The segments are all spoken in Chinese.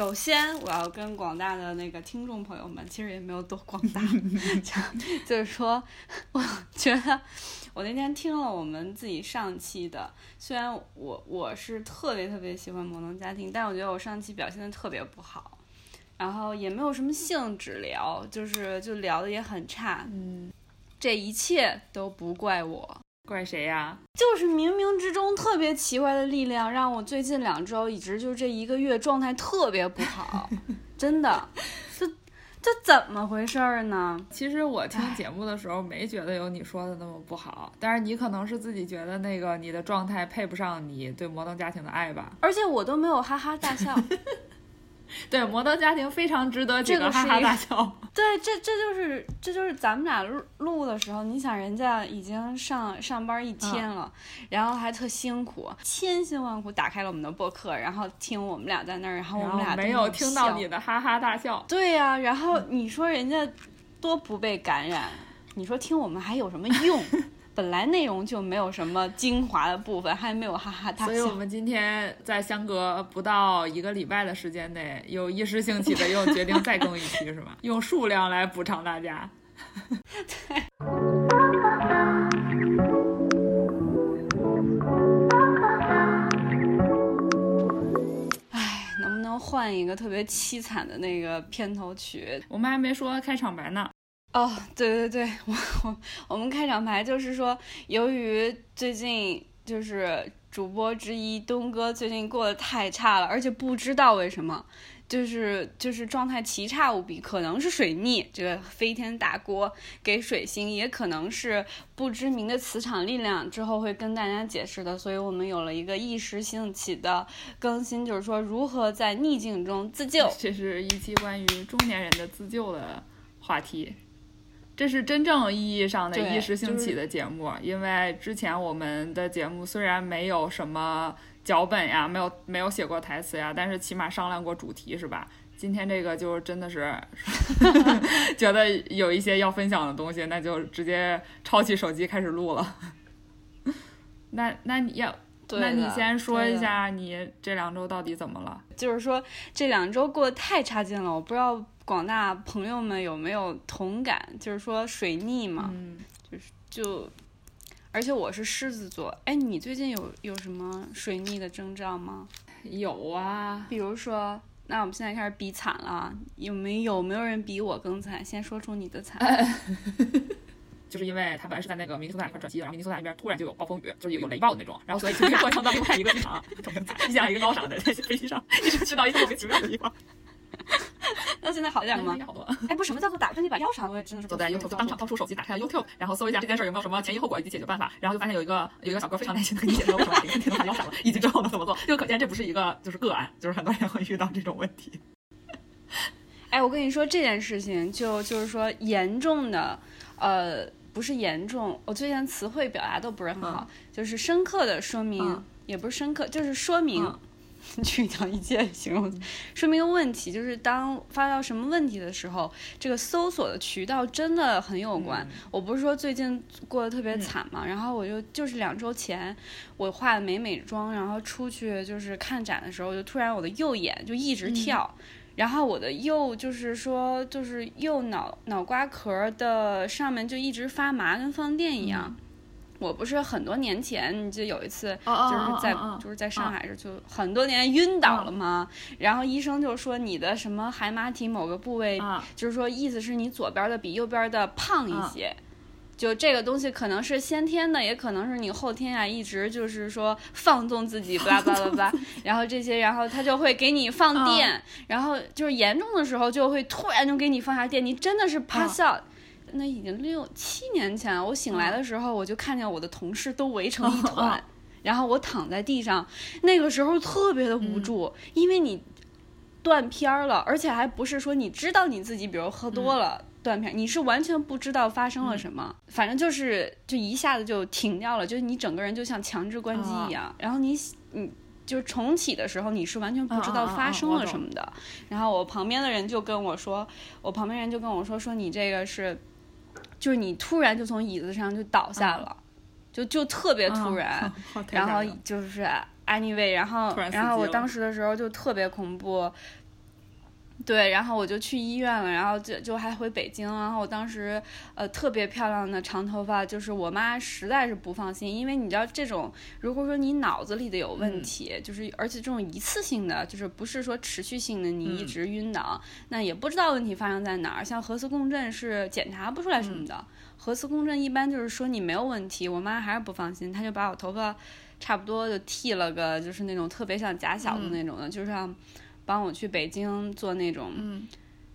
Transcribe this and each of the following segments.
首先我要跟广大的那个听众朋友们，其实也没有多广大，就就是说，我觉得我那天听了我们自己上期的，虽然我我是特别特别喜欢摩登家庭，但我觉得我上期表现的特别不好，然后也没有什么兴致聊，就是就聊的也很差，嗯，这一切都不怪我。怪谁呀？就是冥冥之中特别奇怪的力量，让我最近两周一直就这一个月状态特别不好，真的，这这怎么回事儿呢？其实我听节目的时候没觉得有你说的那么不好，但是你可能是自己觉得那个你的状态配不上你对摩登家庭的爱吧？而且我都没有哈哈大笑。对，摩登家庭非常值得几这个哈哈大笑。对，这这就是这就是咱们俩录录的时候，你想人家已经上上班一天了，然后还特辛苦，千辛万苦打开了我们的播客，然后听我们俩在那儿，然后我们俩没有听到你的哈哈大笑。对呀、然后你说人家多不被感染，你说听我们还有什么用？本来内容就没有什么精华的部分，还没有哈哈大笑所以我。们今天在相隔不到一个礼拜的时间内，又一时兴起的又决定再更一期，是吧？用数量来补偿大家。能不能换一个特别凄惨的那个片头曲？我们还没说开场白呢。哦，对对对，我我我们开场白就是说，由于最近就是主播之一东哥最近过得太差了，而且不知道为什么，就是就是状态奇差无比，可能是水逆这个飞天大锅给水星，也可能是不知名的磁场力量，之后会跟大家解释的。所以我们有了一个一时兴起的更新，就是说如何在逆境中自救。这是一期关于中年人的自救的话题。这是真正意义上的对一时兴起的节目，因为之前我们的节目虽然没有什么脚本呀，没有没有写过台词呀，但是起码商量过主题，是吧？今天这个就真的是 觉得有一些要分享的东西，那就直接抄起手机开始录了。那那你要，那你先说一下你这两周到底怎么了？就是说这两周过得太差劲了，我不知道广大朋友们有没有同感，就是说水逆嘛，嗯，就，而且我是狮子座，哎，你最近有有什么水逆的征兆吗？有啊，比如说，那我们现在开始比惨了，有没有没有人比我更惨？先说出你的惨。就是因为他本来是在那个明尼苏达那块转机的，然后明尼苏达那边突然就有暴风雨，就是有雷暴的那种，然后所以这个过程到另外一个机场，你想一个高尚的在飞机上，一直去到一个莫名其妙的地方，那现在好点了吗？好多。哎，不是，什么叫做打喷嚏把腰闪了？我也真的是走在 YouTube 就当场掏出手机打开了 YouTube，然后搜一下这件事有没有什么前因后果以及解决办法，然后就发现有一个有一个小哥非常耐心的给你解释为什么打喷嚏能把腰闪了，以及之后能怎么做，就可见这不是一个就是个案，就是很多人会遇到这种问题。哎，我跟你说这件事情就就是说严重的，呃，不是严重，我最近词汇表达都不是很好，就是深刻的说明，嗯也不是深刻，就是说明。嗯 去掉一切形容词，说明一个问题，就是当发到什么问题的时候，这个搜索的渠道真的很有关。我不是说最近过得特别惨嘛，然后我就就是两周前，我化的美美妆，然后出去就是看展的时候，就突然我的右眼就一直跳。然后我的右就是说，就是右脑脑瓜壳的上面就一直发麻，跟放电一样。我不是很多年前，就有一次就是在就是在上海时就很多年晕倒了嘛，然后医生就说你的什么海马体某个部位，就是说意思是你左边的比右边的胖一些。就这个东西可能是先天的，也可能是你后天啊，一直就是说放纵自己，巴拉巴拉巴拉，然后这些，然后他就会给你放电，然后就是严重的时候就会突然就给你放下电，你真的是 pass out。那已经六七年前了，我醒来的时候，我就看见我的同事都围成一团，然后我躺在地上，那个时候特别的无助，因为你断片儿了，而且还不是说你知道你自己，比如喝多了。断片，你是完全不知道发生了什么，反正就是就一下子就停掉了，就是你整个人就像强制关机一样，然后你你就是重启的时候，你是完全不知道发生了什么的。然后我旁边的人就跟我说，我旁边人就跟我说说你这个是，就是你突然就从椅子上就倒下了，就就特别突然，然后就是 anyway，然后然后我当时的时候就特别恐怖。对，然后我就去医院了，然后就就还回北京，然后我当时呃特别漂亮的长头发，就是我妈实在是不放心，因为你知道这种如果说你脑子里的有问题，就是而且这种一次性的，就是不是说持续性的，你一直晕倒，那也不知道问题发生在哪儿。像核磁共振是检查不出来什么的，核磁共振一般就是说你没有问题，我妈还是不放心，她就把我头发差不多就剃了个，就是那种特别像假小子那种的，就是让。帮我去北京做那种，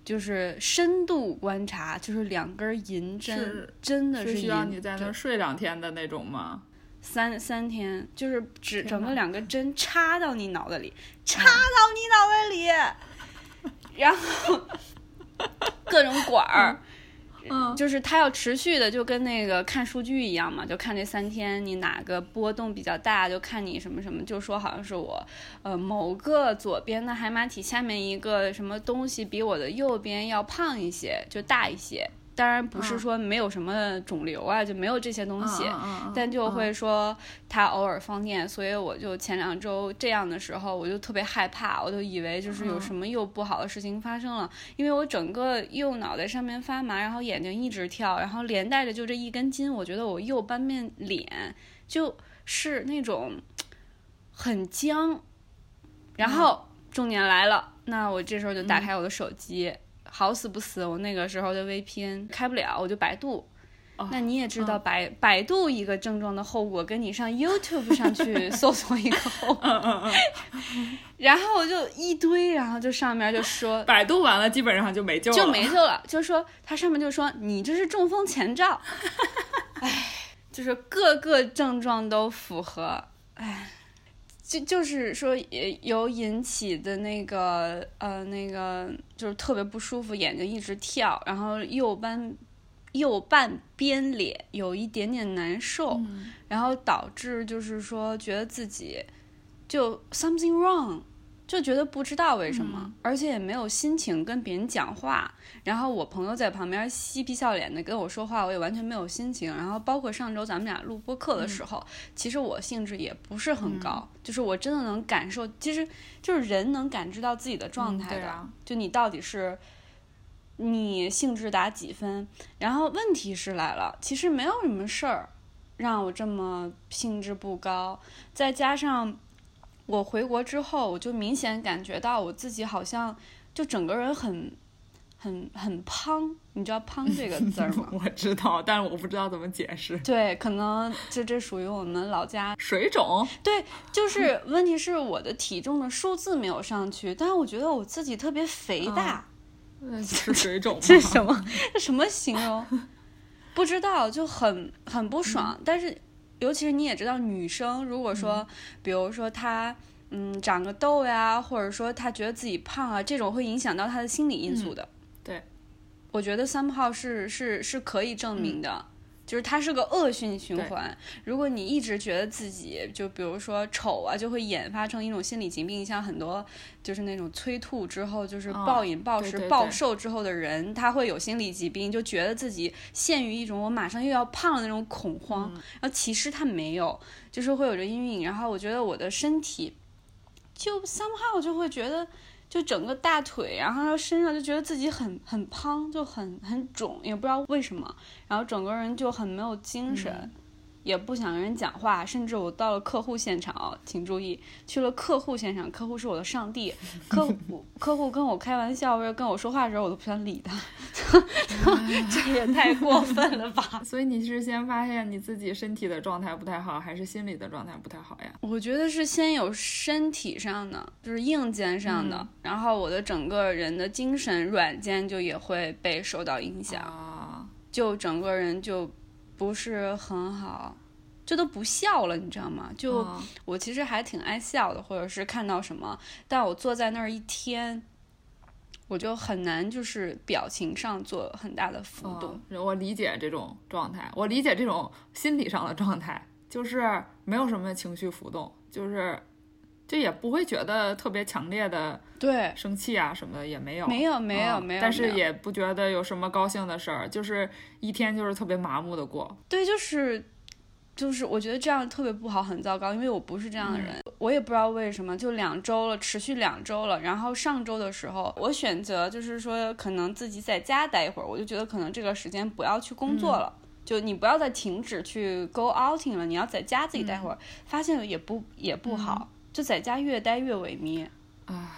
就是深度观察，就是两根银针，真的是需要你在那睡两天的那种吗？三三天，就是只整个两个针 插到你脑袋里，插到你脑袋里，然后 各种管儿。嗯，就是它要持续的，就跟那个看数据一样嘛，就看这三天你哪个波动比较大，就看你什么什么，就说好像是我，呃，某个左边的海马体下面一个什么东西比我的右边要胖一些，就大一些。当然不是说没有什么肿瘤啊，就没有这些东西，但就会说他偶尔放电，所以我就前两周这样的时候，我就特别害怕，我就以为就是有什么又不好的事情发生了，因为我整个右脑袋上面发麻，然后眼睛一直跳，然后连带着就这一根筋，我觉得我右半面脸就是那种很僵，然后重点来了，那我这时候就打开我的手机。好死不死，我那个时候的 VPN 开不了，我就百度。那你也知道，百百度一个症状的后果，跟你上 YouTube 上去 搜索一个后，然后我就一堆，然后就上面就说，百度完了基本上就没救了，就没救了。就说它上面就说你这是中风前兆，哎，就是各个症状都符合，哎。就就是说，有引起的那个呃，那个就是特别不舒服，眼睛一直跳，然后右半右半边脸有一点点难受，然后导致就是说觉得自己就 something wrong。就觉得不知道为什么，而且也没有心情跟别人讲话。然后我朋友在旁边嬉皮笑脸的跟我说话，我也完全没有心情。然后包括上周咱们俩录播课的时候，其实我兴致也不是很高。就是我真的能感受，其实就是人能感知到自己的状态的。就你到底是你兴致打几分？然后问题是来了，其实没有什么事儿让我这么兴致不高，再加上。我回国之后，我就明显感觉到我自己好像就整个人很、很、很胖。你知道“胖”这个字吗？我知道，但是我不知道怎么解释。对，可能这这属于我们老家水肿。对，就是问题是我的体重的数字没有上去，但是我觉得我自己特别肥大。是水肿 吗？这什么？这什么形容？不知道，就很很不爽。但是。尤其是你也知道，女生如果说，比如说她，嗯，长个痘呀，或者说她觉得自己胖啊，这种会影响到她的心理因素的。对，我觉得三号是是是可以证明的。就是它是个恶性循环。如果你一直觉得自己就比如说丑啊，就会演发成一种心理疾病。像很多就是那种催吐之后，就是暴饮暴食、暴瘦之后的人，他会有心理疾病，就觉得自己陷于一种我马上又要胖的那种恐慌。然后其实他没有，就是会有着阴影。然后我觉得我的身体就 somehow 就会觉得。就整个大腿，然后身上就觉得自己很很胖，就很很肿，也不知道为什么，然后整个人就很没有精神。也不想跟人讲话，甚至我到了客户现场，请注意，去了客户现场，客户是我的上帝，客户客户跟我开玩笑或者跟我说话的时候，我都不想理他，这也太过分了吧？所以你是先发现你自己身体的状态不太好，还是心理的状态不太好呀？我觉得是先有身体上的，就是硬件上的，然后我的整个人的精神软件就也会被受到影响，啊就整个人就。不是很好，这都不笑了，你知道吗？就我其实还挺爱笑的，或者是看到什么，但我坐在那儿一天，我就很难就是表情上做很大的浮动。我理解这种状态，我理解这种心理上的状态，就是没有什么情绪浮动，就是就也不会觉得特别强烈的对。生气啊什么的也没有，没有没有没有，但是也不觉得有什么高兴的事儿，就是。一天就是特别麻木的过，对，就是就是我觉得这样特别不好，很糟糕，因为我不是这样的人，我也不知道为什么，就两周了，持续两周了。然后上周的时候，我选择就是说，可能自己在家待一会儿，我就觉得可能这个时间不要去工作了，就你不要再停止去 go outing 了，你要在家自己待会儿，发现也不也不好，就在家越待越萎靡。啊。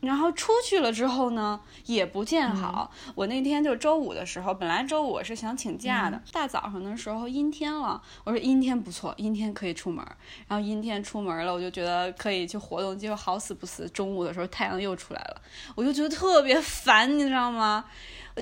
然后出去了之后呢，也不见好。我那天就周五的时候，本来周五我是想请假的，大早上的时候阴天了，我说阴天不错，阴天可以出门。然后阴天出门了，我就觉得可以去活动，结果好死不死，中午的时候太阳又出来了，我就觉得特别烦，你知道吗？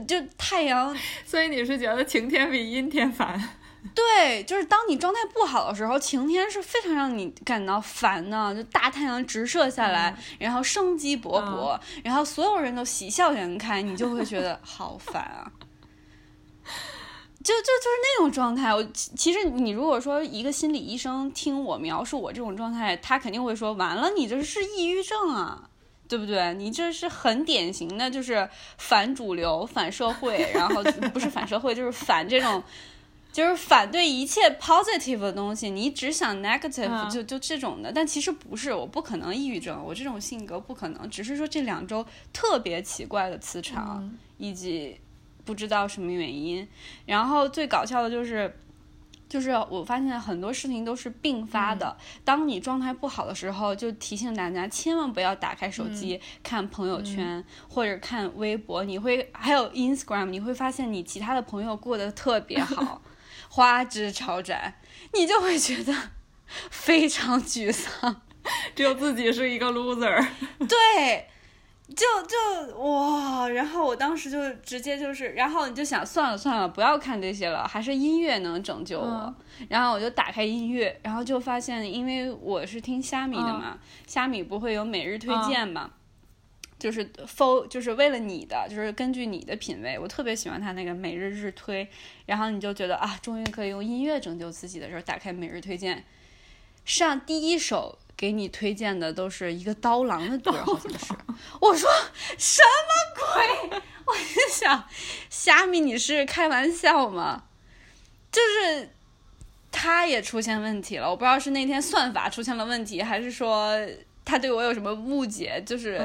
就太阳，所以你是觉得晴天比阴天烦？对，就是当你状态不好的时候，晴天是非常让你感到烦的。就大太阳直射下来，然后生机勃勃，然后所有人都喜笑颜开，你就会觉得 好烦啊！就就就是那种状态。我其实你如果说一个心理医生听我描述我这种状态，他肯定会说：完了，你这是抑郁症啊，对不对？你这是很典型的，就是反主流、反社会，然后不是反社会，就是反这种。就是反对一切 positive 的东西，你只想 negative 就就这种的，但其实不是，我不可能抑郁症，我这种性格不可能，只是说这两周特别奇怪的磁场，以及不知道什么原因。然后最搞笑的就是，就是我发现很多事情都是并发的。当你状态不好的时候，就提醒大家千万不要打开手机看朋友圈或者看微博，你会还有 Instagram，你会发现你其他的朋友过得特别好。花枝招展，你就会觉得 非常沮丧，只有自己是一个 loser。对，就就哇，然后我当时就直接就是，然后你就想算了算了，不要看这些了，还是音乐能拯救我。然后我就打开音乐，然后就发现，因为我是听虾米的嘛，虾米不会有每日推荐嘛。就是 for 就是为了你的，就是根据你的品味，我特别喜欢他那个每日日推，然后你就觉得啊，终于可以用音乐拯救自己的时候，打开每日推荐，上第一首给你推荐的都是一个刀郎的歌，好像是。我说什么鬼？我就想，虾米你是开玩笑吗？就是他也出现问题了，我不知道是那天算法出现了问题，还是说他对我有什么误解，就是。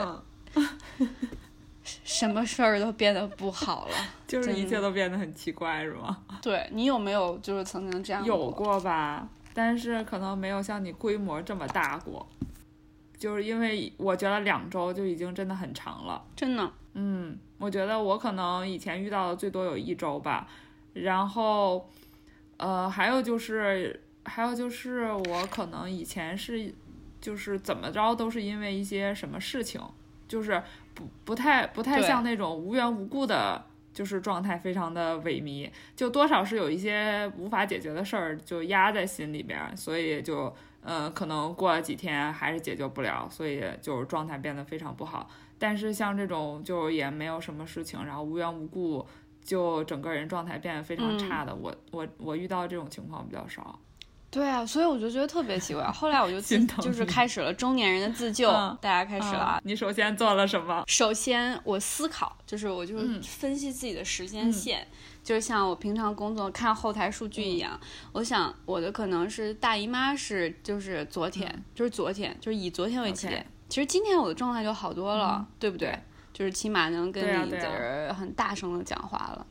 什么事儿都变得不好了，就是一切都变得很奇怪，是吗？对你有没有就是曾经这样有过吧？但是可能没有像你规模这么大过，就是因为我觉得两周就已经真的很长了，真的。嗯，我觉得我可能以前遇到的最多有一周吧，然后，呃，还有就是，还有就是我可能以前是，就是怎么着都是因为一些什么事情。就是不不太不太像那种无缘无故的，就是状态非常的萎靡，就多少是有一些无法解决的事儿就压在心里边，所以就呃可能过了几天还是解决不了，所以就是状态变得非常不好。但是像这种就也没有什么事情，然后无缘无故就整个人状态变得非常差的，我我我遇到这种情况比较少。对啊，所以我就觉得特别奇怪。后来我就就是开始了中年人的自救，大家开始了。你首先做了什么？首先我思考，就是我就分析自己的时间线，就是像我平常工作看后台数据一样。我想我的可能是大姨妈是就是昨天，就是昨天，就是以昨天为起点。其实今天我的状态就好多了，对不对？就是起码能跟你在这很大声的讲话了。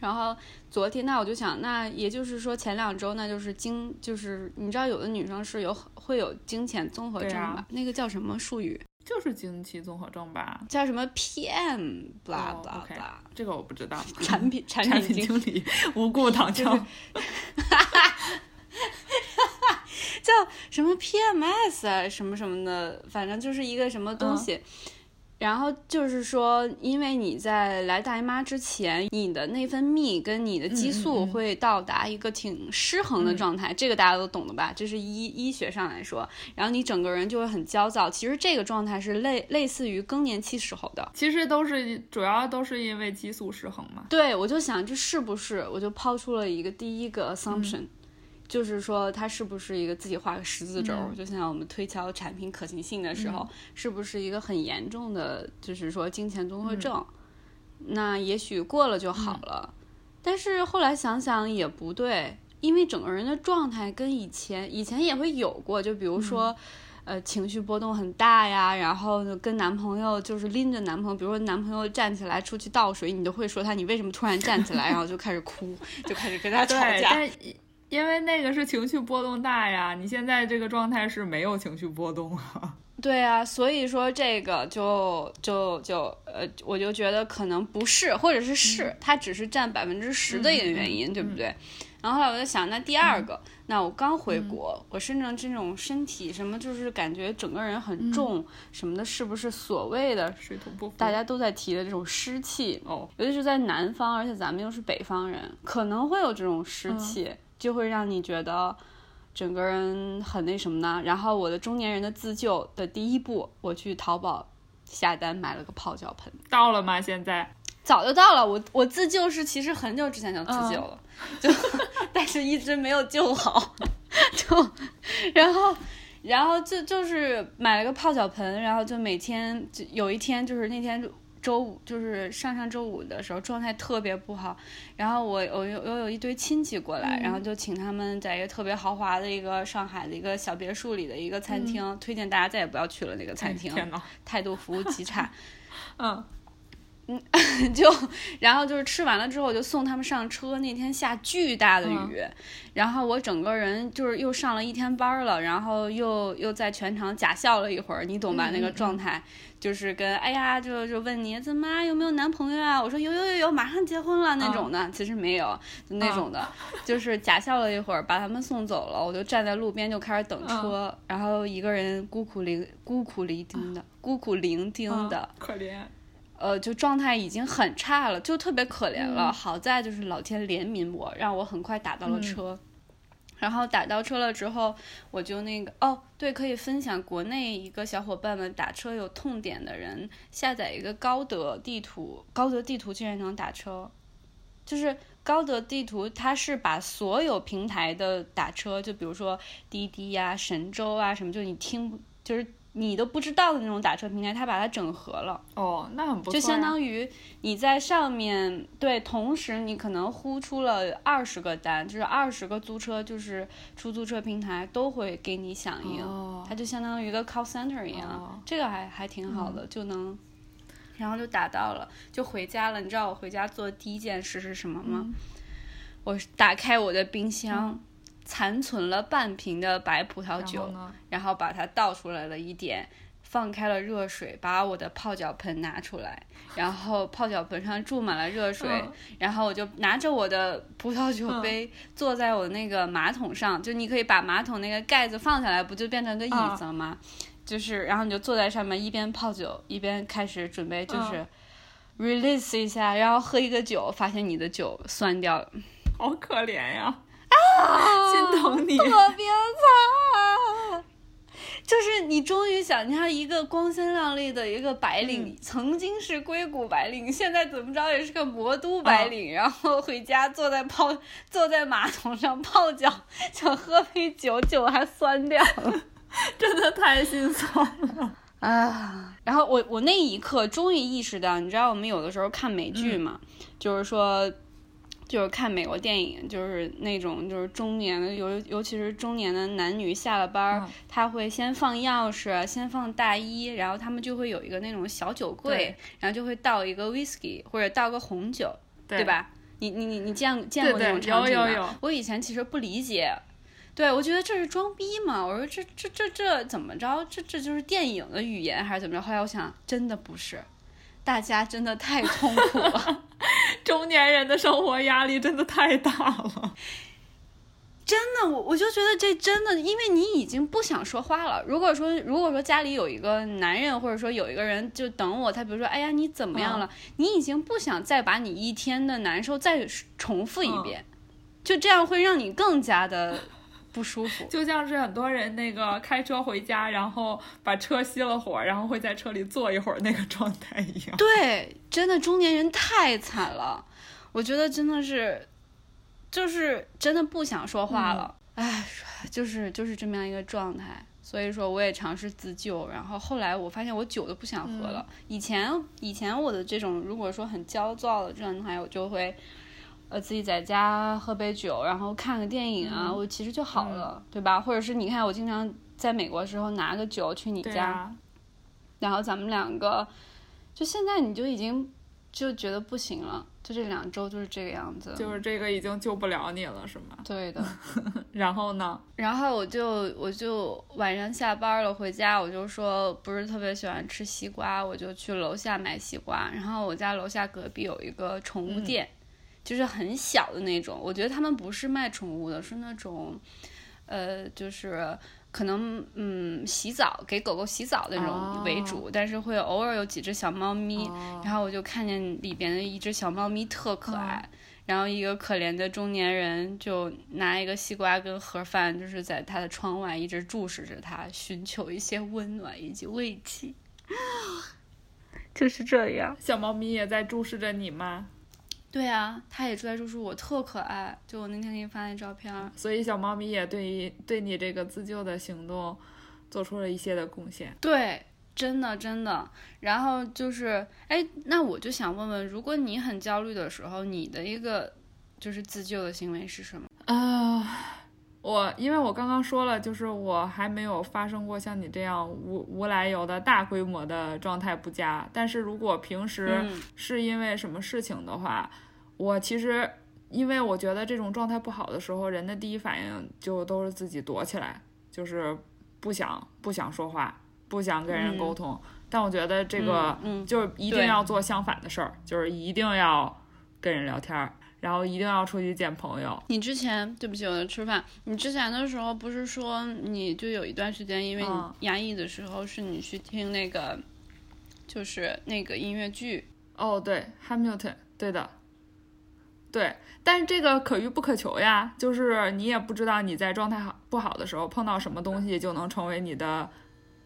然后昨天，那我就想，那也就是说前两周，那就是经，就是你知道有的女生是有会有经前综合症吧？那个叫什么术语？就是经期综合症吧？叫什么 PM？blah blah blah。这个我不知道。产品 产品经理无故 躺枪。叫什么 PMS 啊？什么什么的，反正就是一个什么东西。然后就是说，因为你在来大姨妈之前，你的内分泌跟你的激素会到达一个挺失衡的状态，这个大家都懂的吧？这是医医学上来说，然后你整个人就会很焦躁。其实这个状态是类类似于更年期时候的，其实都是主要都是因为激素失衡嘛。对，我就想这是不是？我就抛出了一个第一个 assumption。就是说，它是不是一个自己画个十字轴？就像我们推敲产品可行性的时候，是不是一个很严重的，就是说金钱综合症？那也许过了就好了。但是后来想想也不对，因为整个人的状态跟以前以前也会有过，就比如说。呃，情绪波动很大呀，然后跟男朋友就是拎着男朋友，比如说男朋友站起来出去倒水，你都会说他你为什么突然站起来，然后就开始哭，就开始跟他吵架。但因为那个是情绪波动大呀，你现在这个状态是没有情绪波动啊。对啊，所以说这个就就就呃，我就觉得可能不是，或者是是，它只是占百分之十的一个原因，对不对？然后后来我就想，那第二个，那我刚回国，我身上这种身体什么，就是感觉整个人很重什么的，是不是所谓的水土不服？大家都在提的这种湿气哦，尤其是在南方，而且咱们又是北方人，可能会有这种湿气，就会让你觉得整个人很那什么呢？然后我的中年人的自救的第一步，我去淘宝下单买了个泡脚盆，到了吗？现在？早就到了，我我自救是其实很久之前就自救了，就 但是一直没有救好，就然后然后就就是买了个泡脚盆，然后就每天就有一天就是那天周五就是上上周五的时候状态特别不好，然后我我有我有一堆亲戚过来，然后就请他们在一个特别豪华的一个上海的一个小别墅里的一个餐厅，推荐大家再也不要去了那个餐厅，态度服务极差，嗯。嗯，就然后就是吃完了之后，我就送他们上车。那天下巨大的雨，然后我整个人就是又上了一天班了，然后又又在全场假笑了一会儿，你懂吧？那个状态就是跟哎呀，就就问你怎么有没有男朋友啊？我说有有有有，马上结婚了那种的，其实没有那种的，就是假笑了一会儿，把他们送走了，我就站在路边就开始等车，然后一个人孤苦伶孤苦伶仃的孤苦伶仃的，可怜。呃，就状态已经很差了，就特别可怜了。好在就是老天怜悯我，让我很快打到了车。然后打到车了之后，我就那个哦，对，可以分享国内一个小伙伴们打车有痛点的人下载一个高德地图，高德地图竟然能打车。就是高德地图，它是把所有平台的打车，就比如说滴滴呀、神州啊什么，就你听就是。你都不知道的那种打车平台，它把它整合了。哦，那很不错。就相当于你在上面对，同时你可能呼出了二十个单，就是二十个租车，就是出租车平台都会给你响应。哦。它就相当于一个 call center 一样，这个还还挺好的，就能，然后就打到了，就回家了。你知道我回家做的第一件事是什么吗？我打开我的冰箱。残存了半瓶的白葡萄酒，然后把它倒出来了一点，放开了热水，把我的泡脚盆拿出来，然后泡脚盆上注满了热水，然后我就拿着我的葡萄酒杯坐在我那个马桶上，就你可以把马桶那个盖子放下来，不就变成个椅子了吗？就是，然后你就坐在上面，一边泡酒一边开始准备，就是 release 一下，然后喝一个酒，发现你的酒酸掉了，好可怜呀。啊，心疼你，特别惨。就是你终于想，你看一个光鲜亮丽的一个白领，曾经是硅谷白领，现在怎么着也是个魔都白领，然后回家坐在泡坐在马桶上泡脚，想喝杯酒，酒还酸掉了，真的太心酸了 啊！然后我我那一刻终于意识到，你知道我们有的时候看美剧嘛，就是说。就是看美国电影，就是那种就是中年的，尤尤其是中年的男女下了班儿，他会先放钥匙，先放大衣，然后他们就会有一个那种小酒柜，然后就会倒一个 whisky 或者倒个红酒，对吧？你你你你见见过那种场景吗？我以前其实不理解，对我觉得这是装逼嘛，我说这这这这怎么着？这这就是电影的语言还是怎么着？后来我想，真的不是。大家真的太痛苦了，中年人的生活压力真的太大了。真的，我我就觉得这真的，因为你已经不想说话了。如果说如果说家里有一个男人，或者说有一个人就等我，他比如说，哎呀，你怎么样了？你已经不想再把你一天的难受再重复一遍，就这样会让你更加的。不舒服，就像是很多人那个开车回家，然后把车熄了火，然后会在车里坐一会儿那个状态一样。对，真的中年人太惨了，我觉得真的是，就是真的不想说话了。哎，就是就是这么样一个状态。所以说，我也尝试自救，然后后来我发现我酒都不想喝了。以前以前我的这种如果说很焦躁的状态，我就会。呃，自己在家喝杯酒，然后看个电影啊，我其实就好了，对吧？或者是你看，我经常在美国的时候拿个酒去你家，然后咱们两个，就现在你就已经就觉得不行了，就这两周就是这个样子，就是这个已经救不了你了，是吗？对的。然后呢？然后我就我就晚上下班了回家，我就说不是特别喜欢吃西瓜，我就去楼下买西瓜。然后我家楼下隔壁有一个宠物店。就是很小的那种，我觉得他们不是卖宠物的，是那种，呃，就是可能嗯洗澡给狗狗洗澡那种为主，但是会偶尔有几只小猫咪，然后我就看见里边的一只小猫咪特可爱，然后一个可怜的中年人就拿一个西瓜跟盒饭，就是在他的窗外一直注视着它，寻求一些温暖以及慰藉，就是这样。小猫咪也在注视着你吗？对啊，它也住在住处，我特可爱。就我那天给你发那照片，所以小猫咪也对于对你这个自救的行动做出了一些的贡献。对，真的真的。然后就是，哎，那我就想问问，如果你很焦虑的时候，你的一个就是自救的行为是什么？啊，我因为我刚刚说了，就是我还没有发生过像你这样无无来由的大规模的状态不佳。但是如果平时是因为什么事情的话，我其实因为我觉得这种状态不好的时候，人的第一反应就都是自己躲起来，就是不想不想说话，不想跟人沟通。但我觉得这个就是一定要做相反的事儿，就是一定要跟人聊天儿。然后一定要出去见朋友。你之前对不起，我在吃饭。你之前的时候不是说你就有一段时间，因为你压抑的时候，是你去听那个，就是那个音乐剧。哦，对，Hamilton，对的，对。但是这个可遇不可求呀，就是你也不知道你在状态好不好的时候碰到什么东西就能成为你的。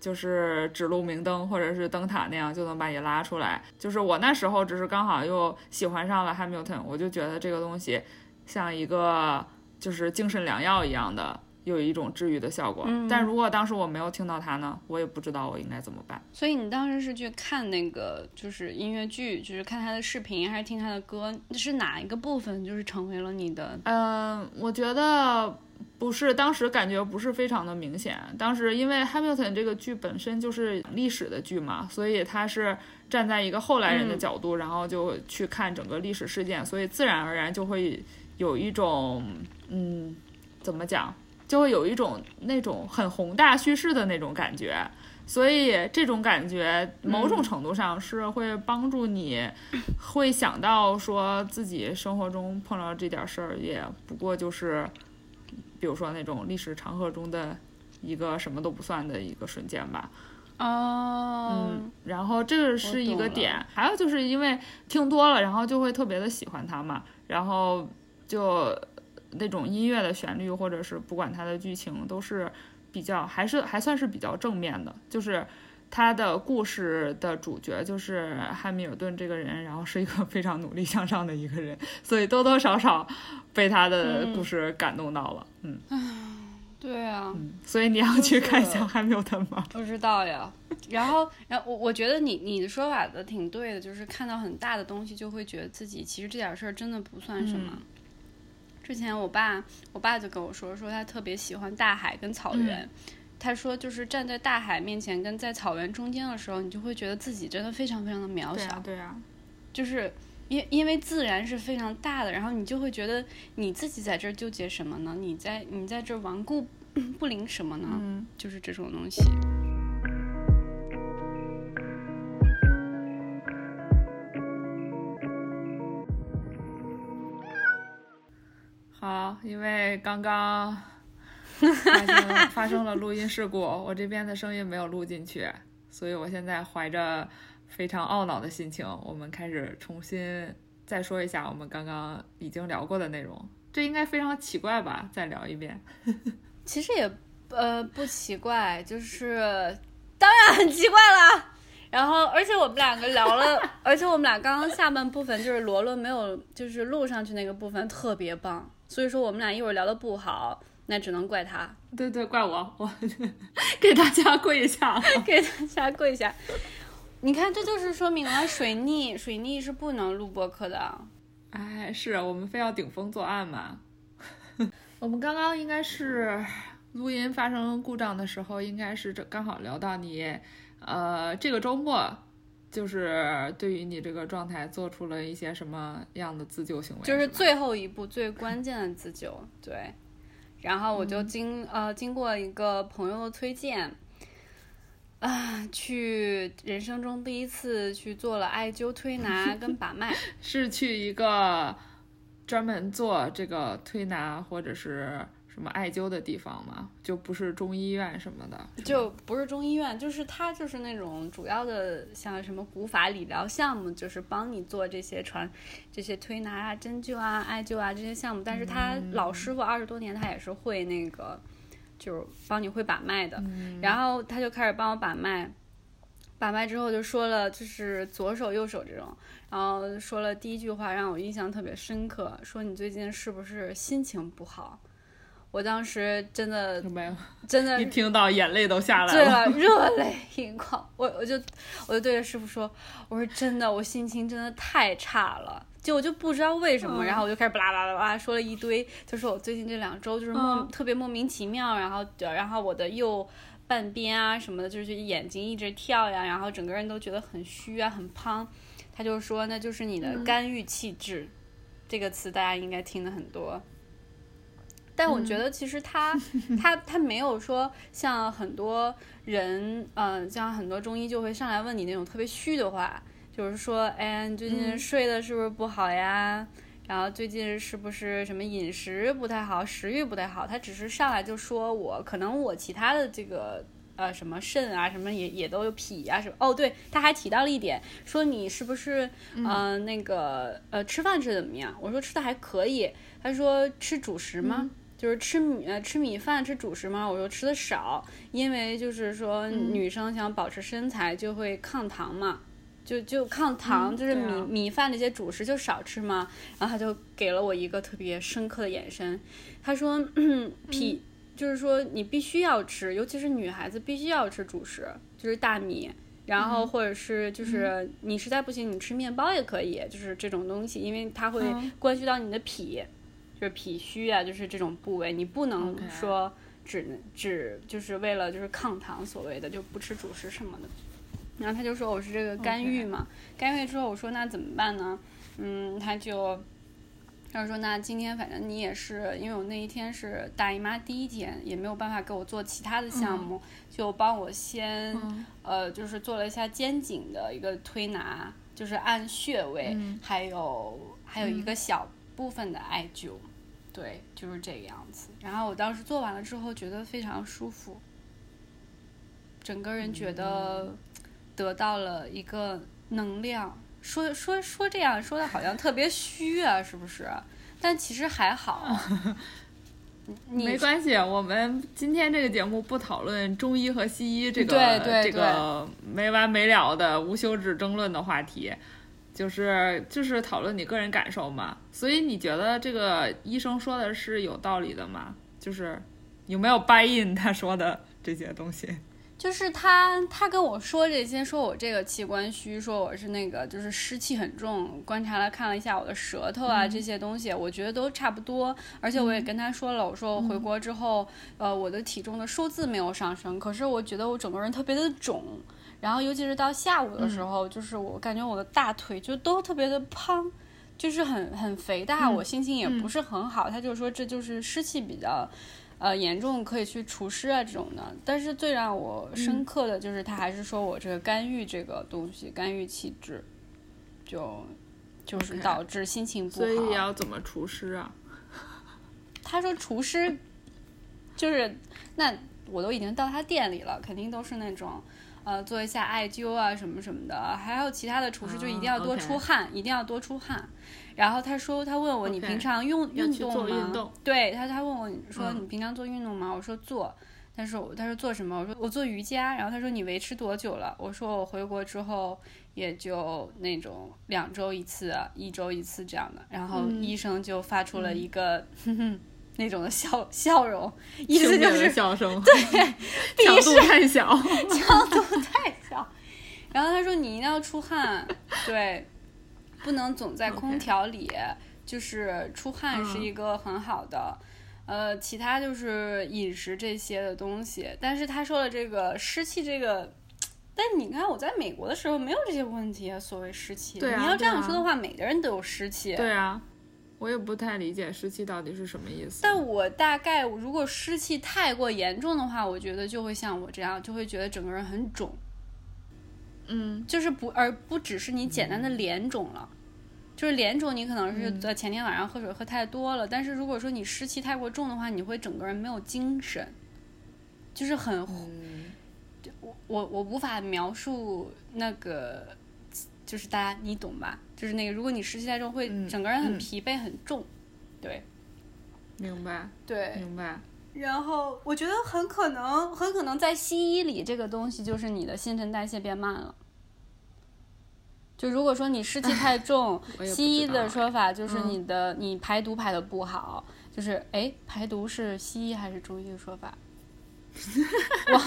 就是指路明灯，或者是灯塔那样，就能把你拉出来。就是我那时候只是刚好又喜欢上了 Hamilton，我就觉得这个东西像一个就是精神良药一样的。有一种治愈的效果，但如果当时我没有听到它呢，我也不知道我应该怎么办。所以你当时是去看那个就是音乐剧，就是看他的视频，还是听他的歌？是哪一个部分就是成为了你的？嗯，我觉得不是，当时感觉不是非常的明显。当时因为《Hamilton》这个剧本身就是历史的剧嘛，所以他是站在一个后来人的角度，然后就去看整个历史事件，所以自然而然就会有一种嗯，怎么讲？就会有一种那种很宏大叙事的那种感觉，所以这种感觉某种程度上是会帮助你，会想到说自己生活中碰到这点事儿，也不过就是，比如说那种历史长河中的一个什么都不算的一个瞬间吧。哦，嗯，然后这个是一个点，还有就是因为听多了，然后就会特别的喜欢它嘛，然后就。那种音乐的旋律，或者是不管它的剧情，都是比较还是还算是比较正面的。就是他的故事的主角就是汉密尔顿这个人，然后是一个 非常努力向上的一个人，所以多多少少被他的故事感动到了。嗯，对啊，所以你要去看一下汉密尔顿吗？不知道呀。然后，然后我我觉得你你的说法的挺对的，就是看到很大的东西，就会觉得自己其实这点事儿真的不算什么。之前我爸，我爸就跟我说，说他特别喜欢大海跟草原。他说，就是站在大海面前跟在草原中间的时候，你就会觉得自己真的非常非常的渺小。对啊，就是因因为自然是非常大的，然后你就会觉得你自己在这儿纠结什么呢？你在你在这顽固 不灵什么呢？嗯，就是这种东西。好，因为刚刚发生 发生了录音事故，我这边的声音没有录进去，所以我现在怀着非常懊恼的心情，我们开始重新再说一下我们刚刚已经聊过的内容。这应该非常奇怪吧？再聊一遍。其实也呃不奇怪，就是当然很奇怪了。然后，而且我们两个聊了，而且我们俩刚刚下半部分就是罗罗没有就是录上去那个部分特别棒。所以说我们俩一会儿聊的不好，那只能怪他。对对，怪我，我 给大家跪下，给大家跪下。你看，这就是说明了水逆，水逆是不能录播客的。哎，是我们非要顶风作案嘛？我们刚刚应该是录音发生故障的时候，应该是这刚好聊到你，呃，这个周末就是对于你这个状态做出了一些什么样的自救行为？就是最后一步最关键的自救，对。然后我就经呃经过一个朋友的推荐。啊，去人生中第一次去做了艾灸推拿跟把脉，是去一个专门做这个推拿或者是什么艾灸的地方吗？就不是中医院什么的，就不是中医院，就是它就是那种主要的像什么古法理疗项目，就是帮你做这些传这些推拿啊、针灸啊、艾灸啊这些项目，但是他老师傅二十多年，他也是会那个。就是帮你会把脉的，然后他就开始帮我把脉，把脉之后就说了，就是左手右手这种，然后说了第一句话让我印象特别深刻，说你最近是不是心情不好？我当时真的真的，一听到眼泪都下来了，对，热泪盈眶。我我就我就对着师傅说，我说真的，我心情真的太差了。就我就不知道为什么，然后我就开始巴拉巴拉巴拉说了一堆，就说我最近这两周就是莫特别莫名其妙，然后然后我的右半边啊什么的，就是眼睛一直跳呀，然后整个人都觉得很虚啊，很胖。他就说那就是你的肝郁气滞，这个词大家应该听的很多。但我觉得其实他他他没有说像很多人，嗯，像很多中医就会上来问你那种特别虚的话。就是说，哎，你最近睡的是不是不好呀？然后最近是不是什么饮食不太好，食欲不太好？他只是上来就说我可能我其他的这个呃什么肾啊什么也也都有脾啊什么。哦，对，他还提到了一点，说你是不是嗯那个呃吃饭吃怎么样？我说吃的还可以。他说吃主食吗？就是吃米呃吃米饭吃主食嘛？我说吃的少，因为就是说女生想保持身材就会抗糖嘛。就就抗糖，就是米米饭那些主食就少吃嘛。然后他就给了我一个特别深刻的眼神，他说：“脾就是说你必须要吃，尤其是女孩子必须要吃主食，就是大米，然后或者是就是你实在不行，你吃面包也可以，就是这种东西，因为它会关系到你的脾，就是脾虚啊，就是这种部位，你不能说只只就是为了就是抗糖所谓的就不吃主食什么的。”然后他就说我是这个肝郁嘛，肝郁之后我说那怎么办呢？嗯，他就他就说那今天反正你也是，因为我那一天是大姨妈第一天，也没有办法给我做其他的项目，就帮我先呃就是做了一下肩颈的一个推拿，就是按穴位，还有还有一个小部分的艾灸，对，就是这个样子。然后我当时做完了之后觉得非常舒服，整个人觉得。得到了一个能量，说说说这样说的好像特别虚啊，是不是？但其实还好。没关系，我们今天这个节目不讨论中医和西医这个这个没完没了的无休止争论的话题，就是就是讨论你个人感受嘛。所以你觉得这个医生说的是有道理的吗？就是有没有 buy in 他说的这些东西？就是他，他跟我说这些，说我这个器官虚，说我是那个就是湿气很重。观察了看了一下我的舌头啊这些东西，我觉得都差不多。而且我也跟他说了，我说我回国之后，呃，我的体重的数字没有上升，可是我觉得我整个人特别的肿。然后尤其是到下午的时候，就是我感觉我的大腿就都特别的胖，就是很很肥大，我心情也不是很好。他就说这就是湿气比较。呃，严重可以去除湿啊，这种的。但是最让我深刻的就是，他还是说我这个肝郁这个东西，肝郁气滞，就就是导致心情不好。所以要怎么除湿啊？他说除湿就是那我都已经到他店里了，肯定都是那种呃做一下艾灸啊什么什么的，还有其他的厨师，就一定要多出汗，一定要多出汗。然后他说，他问我你平常用运动吗？对他，他问我说你平常做运动吗？我说做，他说他说做什么？我说我做瑜伽。然后他说你维持多久了？我说我回国之后也就那种两周一次，一周一次这样的。然后医生就发出了一个 那种的笑笑容，意思就是笑声，对，强度太小，强度太小。然后他说你一定要出汗，对。不能总在空调里，就是出汗是一个很好的。呃，其他就是饮食这些的东西。但是他说了这个湿气这个，但你看我在美国的时候没有这些问题啊。所谓湿气，对啊，你要这样说的话，每个人都有湿气。对啊，我也不太理解湿气到底是什么意思。但我大概如果湿气太过严重的话，我觉得就会像我这样，就会觉得整个人很肿。嗯，就是不，而不只是你简单的脸肿了，就是脸肿，你可能是在前天晚上喝水喝太多了。但是如果说你湿气太过重的话，你会整个人没有精神，就是很，我我我无法描述那个，就是大家你懂吧？就是那个，如果你湿气太重，会整个人很疲惫很重，对，明白，对，明白。然后我觉得很可能，很可能在西医里，这个东西就是你的新陈代谢变慢了。就如果说你湿气太重，西医的说法就是你的你排毒排的不好。就是哎，排毒是西医还是中医的说法？哇，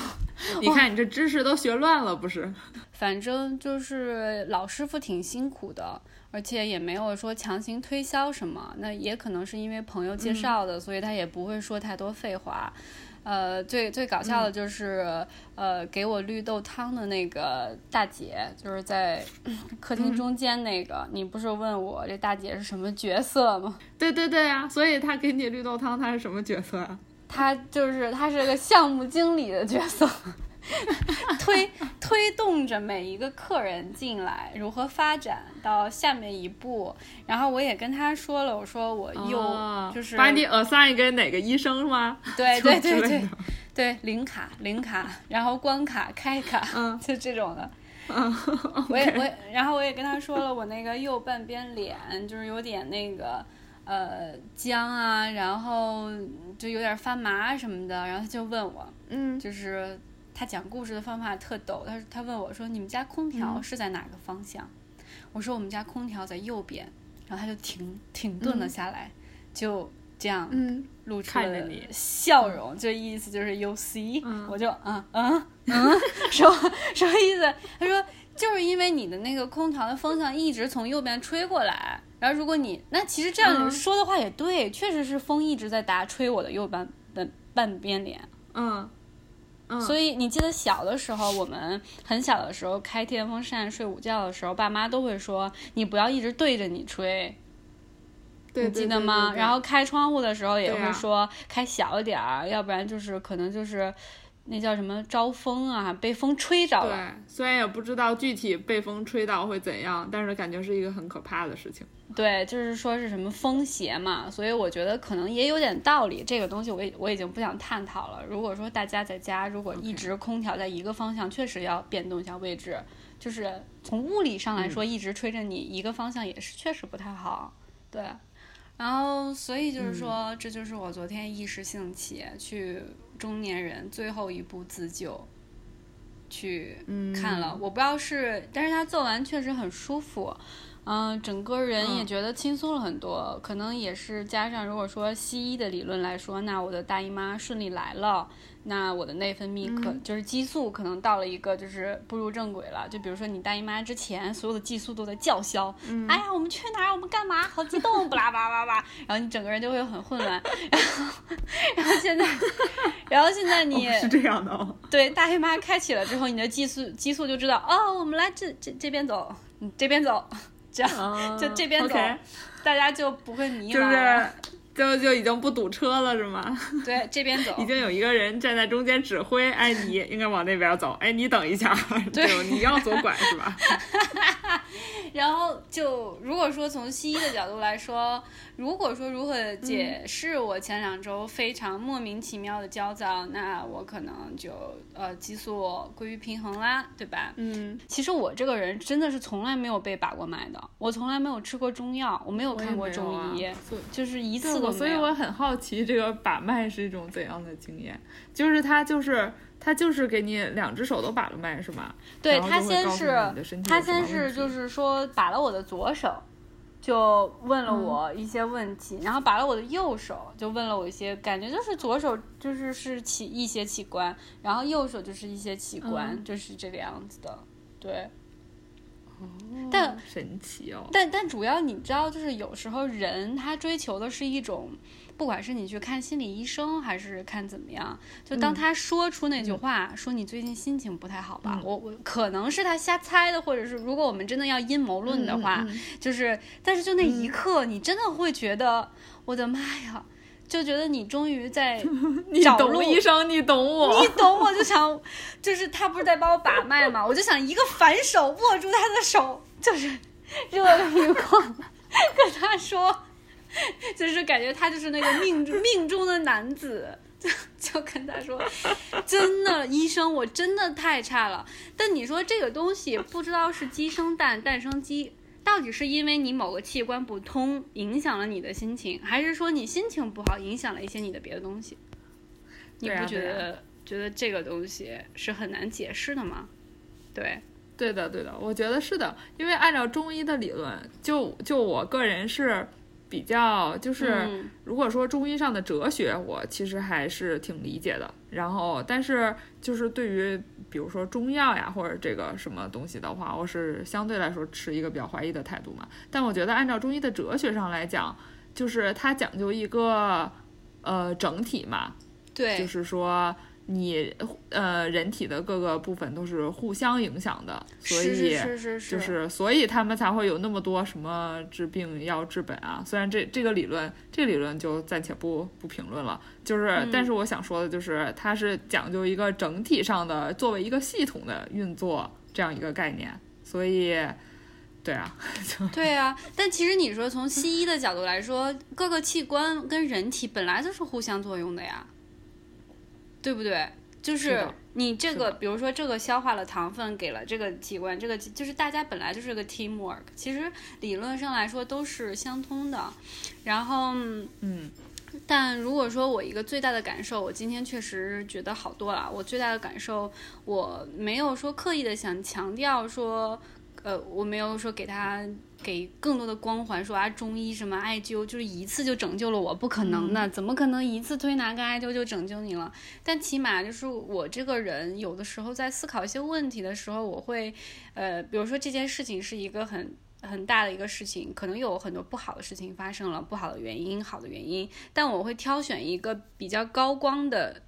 你看你这知识都学乱了不是？反正就是老师傅挺辛苦的。而且也没有说强行推销什么，那也可能是因为朋友介绍的，所以他也不会说太多废话。呃，最最搞笑的就是，呃，给我绿豆汤的那个大姐，就是在 客厅中间那个，你不是问我这大姐是什么角色吗？对对对啊，所以她给你绿豆汤，她是什么角色啊？她就是她是个项目经理的角色。推推动着每一个客人进来，如何发展到下面一步？然后我也跟他说了，我说我又就是把你 assign 给哪个医生吗？对对对对对，零卡零卡，然后关卡开卡，嗯，就这种的。嗯，我也我也，然后我也跟他说了，我那个右半边脸就是有点那个呃僵啊，然后就有点发麻什么的，然后他就问我，嗯，就是。他讲故事的方法特逗，他他问我说：“你们家空调是在哪个方向？”我说：“我们家空调在右边。”然后他就停停顿了下来，就这样露出了 笑容，就意思就是 “you see”，我就嗯嗯嗯，说什么意思？他说就是因为你的那个空调的风向一直从右边吹过来，然后如果你那其实这样说的话也对，确实是风一直在打吹我的右半的半边脸，嗯。所以你记得小的时候，我们很小的时候开电风扇睡午觉的时候，爸妈都会说你不要一直对着你吹，你记得吗？然后开窗户的时候也会说开小点儿，要不然就是可能就是。那叫什么招风啊？被风吹着了。对，虽然也不知道具体被风吹到会怎样，但是感觉是一个很可怕的事情。对，就是说是什么风邪嘛，所以我觉得可能也有点道理。这个东西我我已经不想探讨了。如果说大家在家如果一直空调在一个方向，确实要变动一下位置。就是从物理上来说，一直吹着你一个方向也是确实不太好。对，然后所以就是说，这就是我昨天一时兴起去。中年人最后一步自救，去看了，我不知道是，但是他做完确实很舒服，嗯，整个人也觉得轻松了很多，可能也是加上如果说西医的理论来说，那我的大姨妈顺利来了。那我的内分泌可就是激素可能到了一个就是步入正轨了，就比如说你大姨妈之前所有的激素都在叫嚣，哎呀我们去哪儿？我们干嘛？好激动，巴拉巴拉巴拉，然后你整个人就会很混乱，然后然后现在然后现在你是这样的哦，对大姨妈开启了之后，你的激素激素就知道哦我们来这这这边走，这边走，这样就这边走，大家就不会迷茫了。就就已经不堵车了是吗？对，这边走。已经有一个人站在中间指挥，哎，你 应该往那边走，哎，你等一下，对，你要左拐是吧？然后就如果说从西医的角度来说。如果说如何解释我前两周非常莫名其妙的焦躁，那我可能就呃激素归于平衡啦，对吧？嗯，其实我这个人真的是从来没有被把过脉的，我从来没有吃过中药，我没有看过中医，就是一次所以我很好奇，这个把脉是一种怎样的经验？就是他就是他就是给你两只手都把了脉是吗？对他先是他先是就是说把了我的左手。就问了我一些问题，然后把了我的右手，就问了我一些，感觉就是左手就是是器一些器官，然后右手就是一些器官，就是这个样子的，对。但神奇哦。但但主要你知道，就是有时候人他追求的是一种，不管是你去看心理医生还是看怎么样，就当他说出那句话，说你最近心情不太好吧，我我可能是他瞎猜的，或者是如果我们真的要阴谋论的话，就是但是就那一刻，你真的会觉得，我的妈呀！就觉得你终于在 找路，医生，你懂我，你懂我，就想，就是他不是在帮我把脉嘛，我就想一个反手握住他的手，就是热泪盈眶，跟他说，就是感觉他就是那个命 命中的男子，就就跟他说，真的，医生，我真的太差了。但你说这个东西，不知道是鸡生蛋，蛋生鸡。到底是因为你某个器官不通影响了你的心情，还是说你心情不好影响了一些你的别的东西？你不觉得觉得这个东西是很难解释的吗？对，对的，对的，我觉得是的，因为按照中医的理论，就就我个人是。比较就是，如果说中医上的哲学，我其实还是挺理解的。然后，但是就是对于比如说中药呀，或者这个什么东西的话，我是相对来说持一个比较怀疑的态度嘛。但我觉得按照中医的哲学上来讲，就是它讲究一个呃整体嘛，对，就是说。你呃，人体的各个部分都是互相影响的，所以就是所以他们才会有那么多什么治病要治本啊。虽然这这个理论，这个理论就暂且不不评论了。就是，但是我想说的就是，它是讲究一个整体上的，作为一个系统的运作这样一个概念。所以，对啊，对啊。但其实你说从西医的角度来说，各个器官跟人体本来就是互相作用的呀。对不对？就是你这个，比如说这个消化了糖分，给了这个器官，这个就是大家本来就是个 teamwork，其实理论上来说都是相通的。然后，嗯，但如果说我一个最大的感受，我今天确实觉得好多了。我最大的感受，我没有说刻意的想强调说，呃，我没有说给他。给更多的光环，说啊中医什么艾灸，就是一次就拯救了我，不可能的，怎么可能一次推拿跟艾灸就拯救你了？但起码就是我这个人，有的时候在思考一些问题的时候，我会，呃，比如说这件事情是一个很很大的一个事情，可能有很多不好的事情发生了，不好的原因，好的原因，但我会挑选一个比较高光的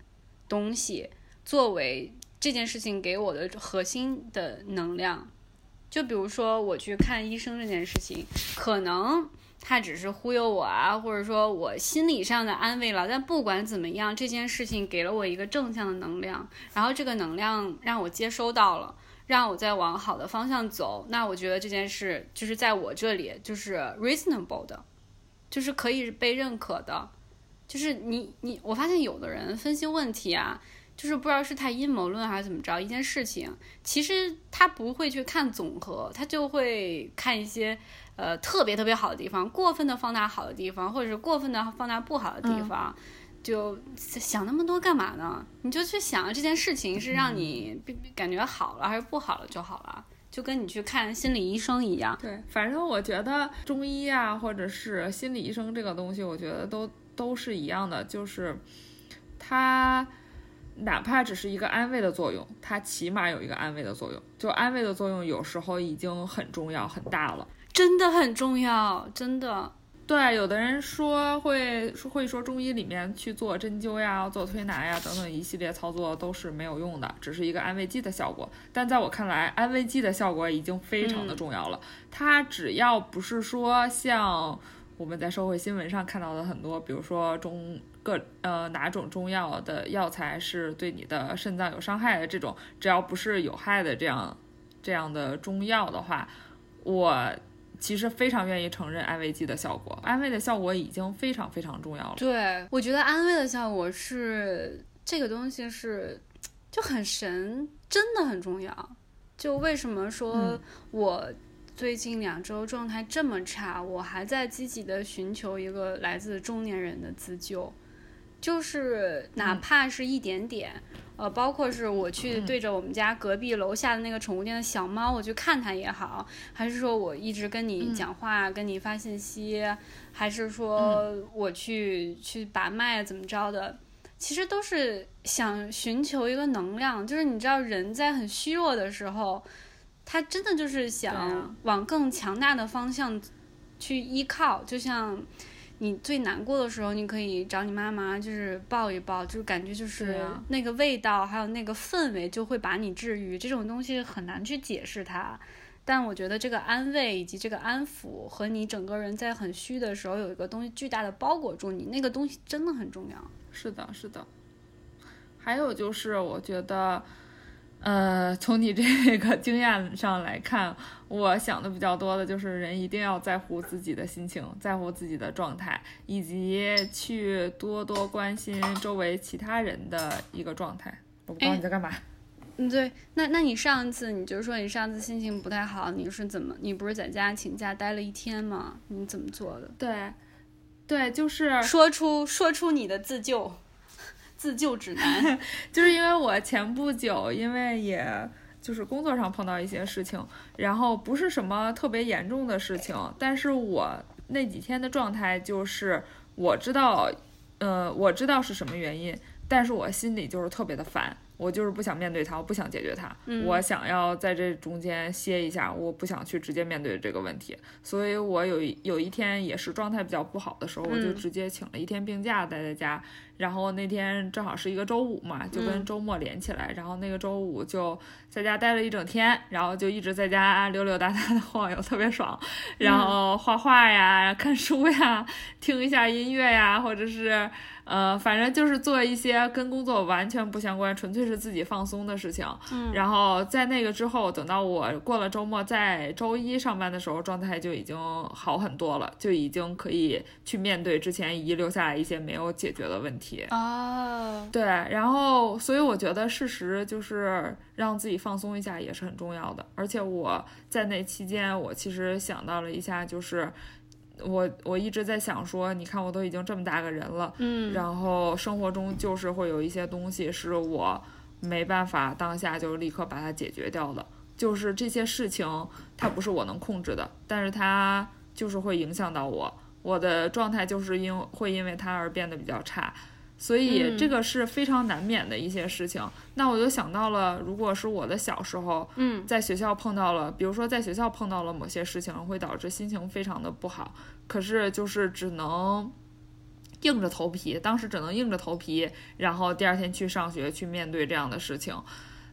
东西，作为这件事情给我的核心的能量。就比如说我去看医生这件事情，可能他只是忽悠我啊，或者说我心理上的安慰了。但不管怎么样，这件事情给了我一个正向的能量，然后这个能量让我接收到了，让我在往好的方向走。那我觉得这件事就是在我这里就是 reasonable 的，就是可以被认可的。就是你你，我发现有的人分析问题啊。就是不知道是太阴谋论还是怎么着，一件事情其实他不会去看总和，他就会看一些呃特别特别好的地方，过分的放大好的地方，或者是过分的放大不好的地方，就想那么多干嘛呢？你就去想这件事情是让你感觉好了还是不好了就好了，就跟你去看心理医生一样。对，反正我觉得中医啊，或者是心理医生这个东西，我觉得都都是一样的，就是他。哪怕只是一个安慰的作用，它起码有一个安慰的作用。就安慰的作用，有时候已经很重要、很大了，真的很重要，真的。对，有的人说会会说中医里面去做针灸呀、做推拿呀等等一系列操作都是没有用的，只是一个安慰剂的效果。但在我看来，安慰剂的效果已经非常的重要了。它只要不是说像我们在社会新闻上看到的很多，比如说中。各呃哪种中药的药材是对你的肾脏有伤害的？这种只要不是有害的这样这样的中药的话，我其实非常愿意承认安慰剂的效果。安慰的效果已经非常非常重要了。对，我觉得安慰的效果是这个东西是就很神，真的很重要。就为什么说我最近两周状态这么差，我还在积极的寻求一个来自中年人的自救。就是哪怕是一点点，呃，包括是我去对着我们家隔壁楼下的那个宠物店的小猫，我去看它也好，还是说我一直跟你讲话、跟你发信息，还是说我去去把脉怎么着的，其实都是想寻求一个能量。就是你知道，人在很虚弱的时候。他真的就是想往更强大的方向去依靠，就像。你最难过的时候，你可以找你妈妈，就是抱一抱，就感觉就是那个味道，还有那个氛围，就会把你治愈。这种东西很难去解释它，但我觉得这个安慰以及这个安抚，和你整个人在很虚的时候有一个东西巨大的包裹住你，那个东西真的很重要。是的，是的。还有就是，我觉得。呃，从你这个经验上来看，我想的比较多的就是人一定要在乎自己的心情，在乎自己的状态，以及去多多关心周围其他人的一个状态。我不知道你在干嘛。嗯，对，那那你上一次，你就说你上次心情不太好，你是怎么？你不是在家请假待了一天吗？你怎么做的？对，对，就是说出说出你的自救。自救指南，就是因为我前不久，因为也就是工作上碰到一些事情，然后不是什么特别严重的事情，但是我那几天的状态就是我知道，呃，我知道是什么原因，但是我心里就是特别的烦。我就是不想面对它，我不想解决它，我想要在这中间歇一下，我不想去直接面对这个问题，所以我有有一天也是状态比较不好的时候，我就直接请了一天病假待在家，然后那天正好是一个周五嘛，就跟周末连起来，然后那个周五就在家待了一整天，然后就一直在家溜溜达达的晃悠，特别爽，然后画画呀、看书呀、听一下音乐呀，或者是。呃，反正就是做一些跟工作完全不相关，纯粹是自己放松的事情。嗯，然后在那个之后，等到我过了周末，在周一上班的时候，状态就已经好很多了，就已经可以去面对之前遗留下来一些没有解决的问题。哦，对，然后所以我觉得事实就是让自己放松一下也是很重要的。而且我在那期间，我其实想到了一下，就是。我我一直在想说，你看我都已经这么大个人了，嗯，然后生活中就是会有一些东西是我没办法当下就立刻把它解决掉的，就是这些事情它不是我能控制的，但是它就是会影响到我，我的状态就是因会因为它而变得比较差。所以这个是非常难免的一些事情。那我就想到了，如果是我的小时候，嗯，在学校碰到了，比如说在学校碰到了某些事情，会导致心情非常的不好。可是就是只能硬着头皮，当时只能硬着头皮，然后第二天去上学去面对这样的事情。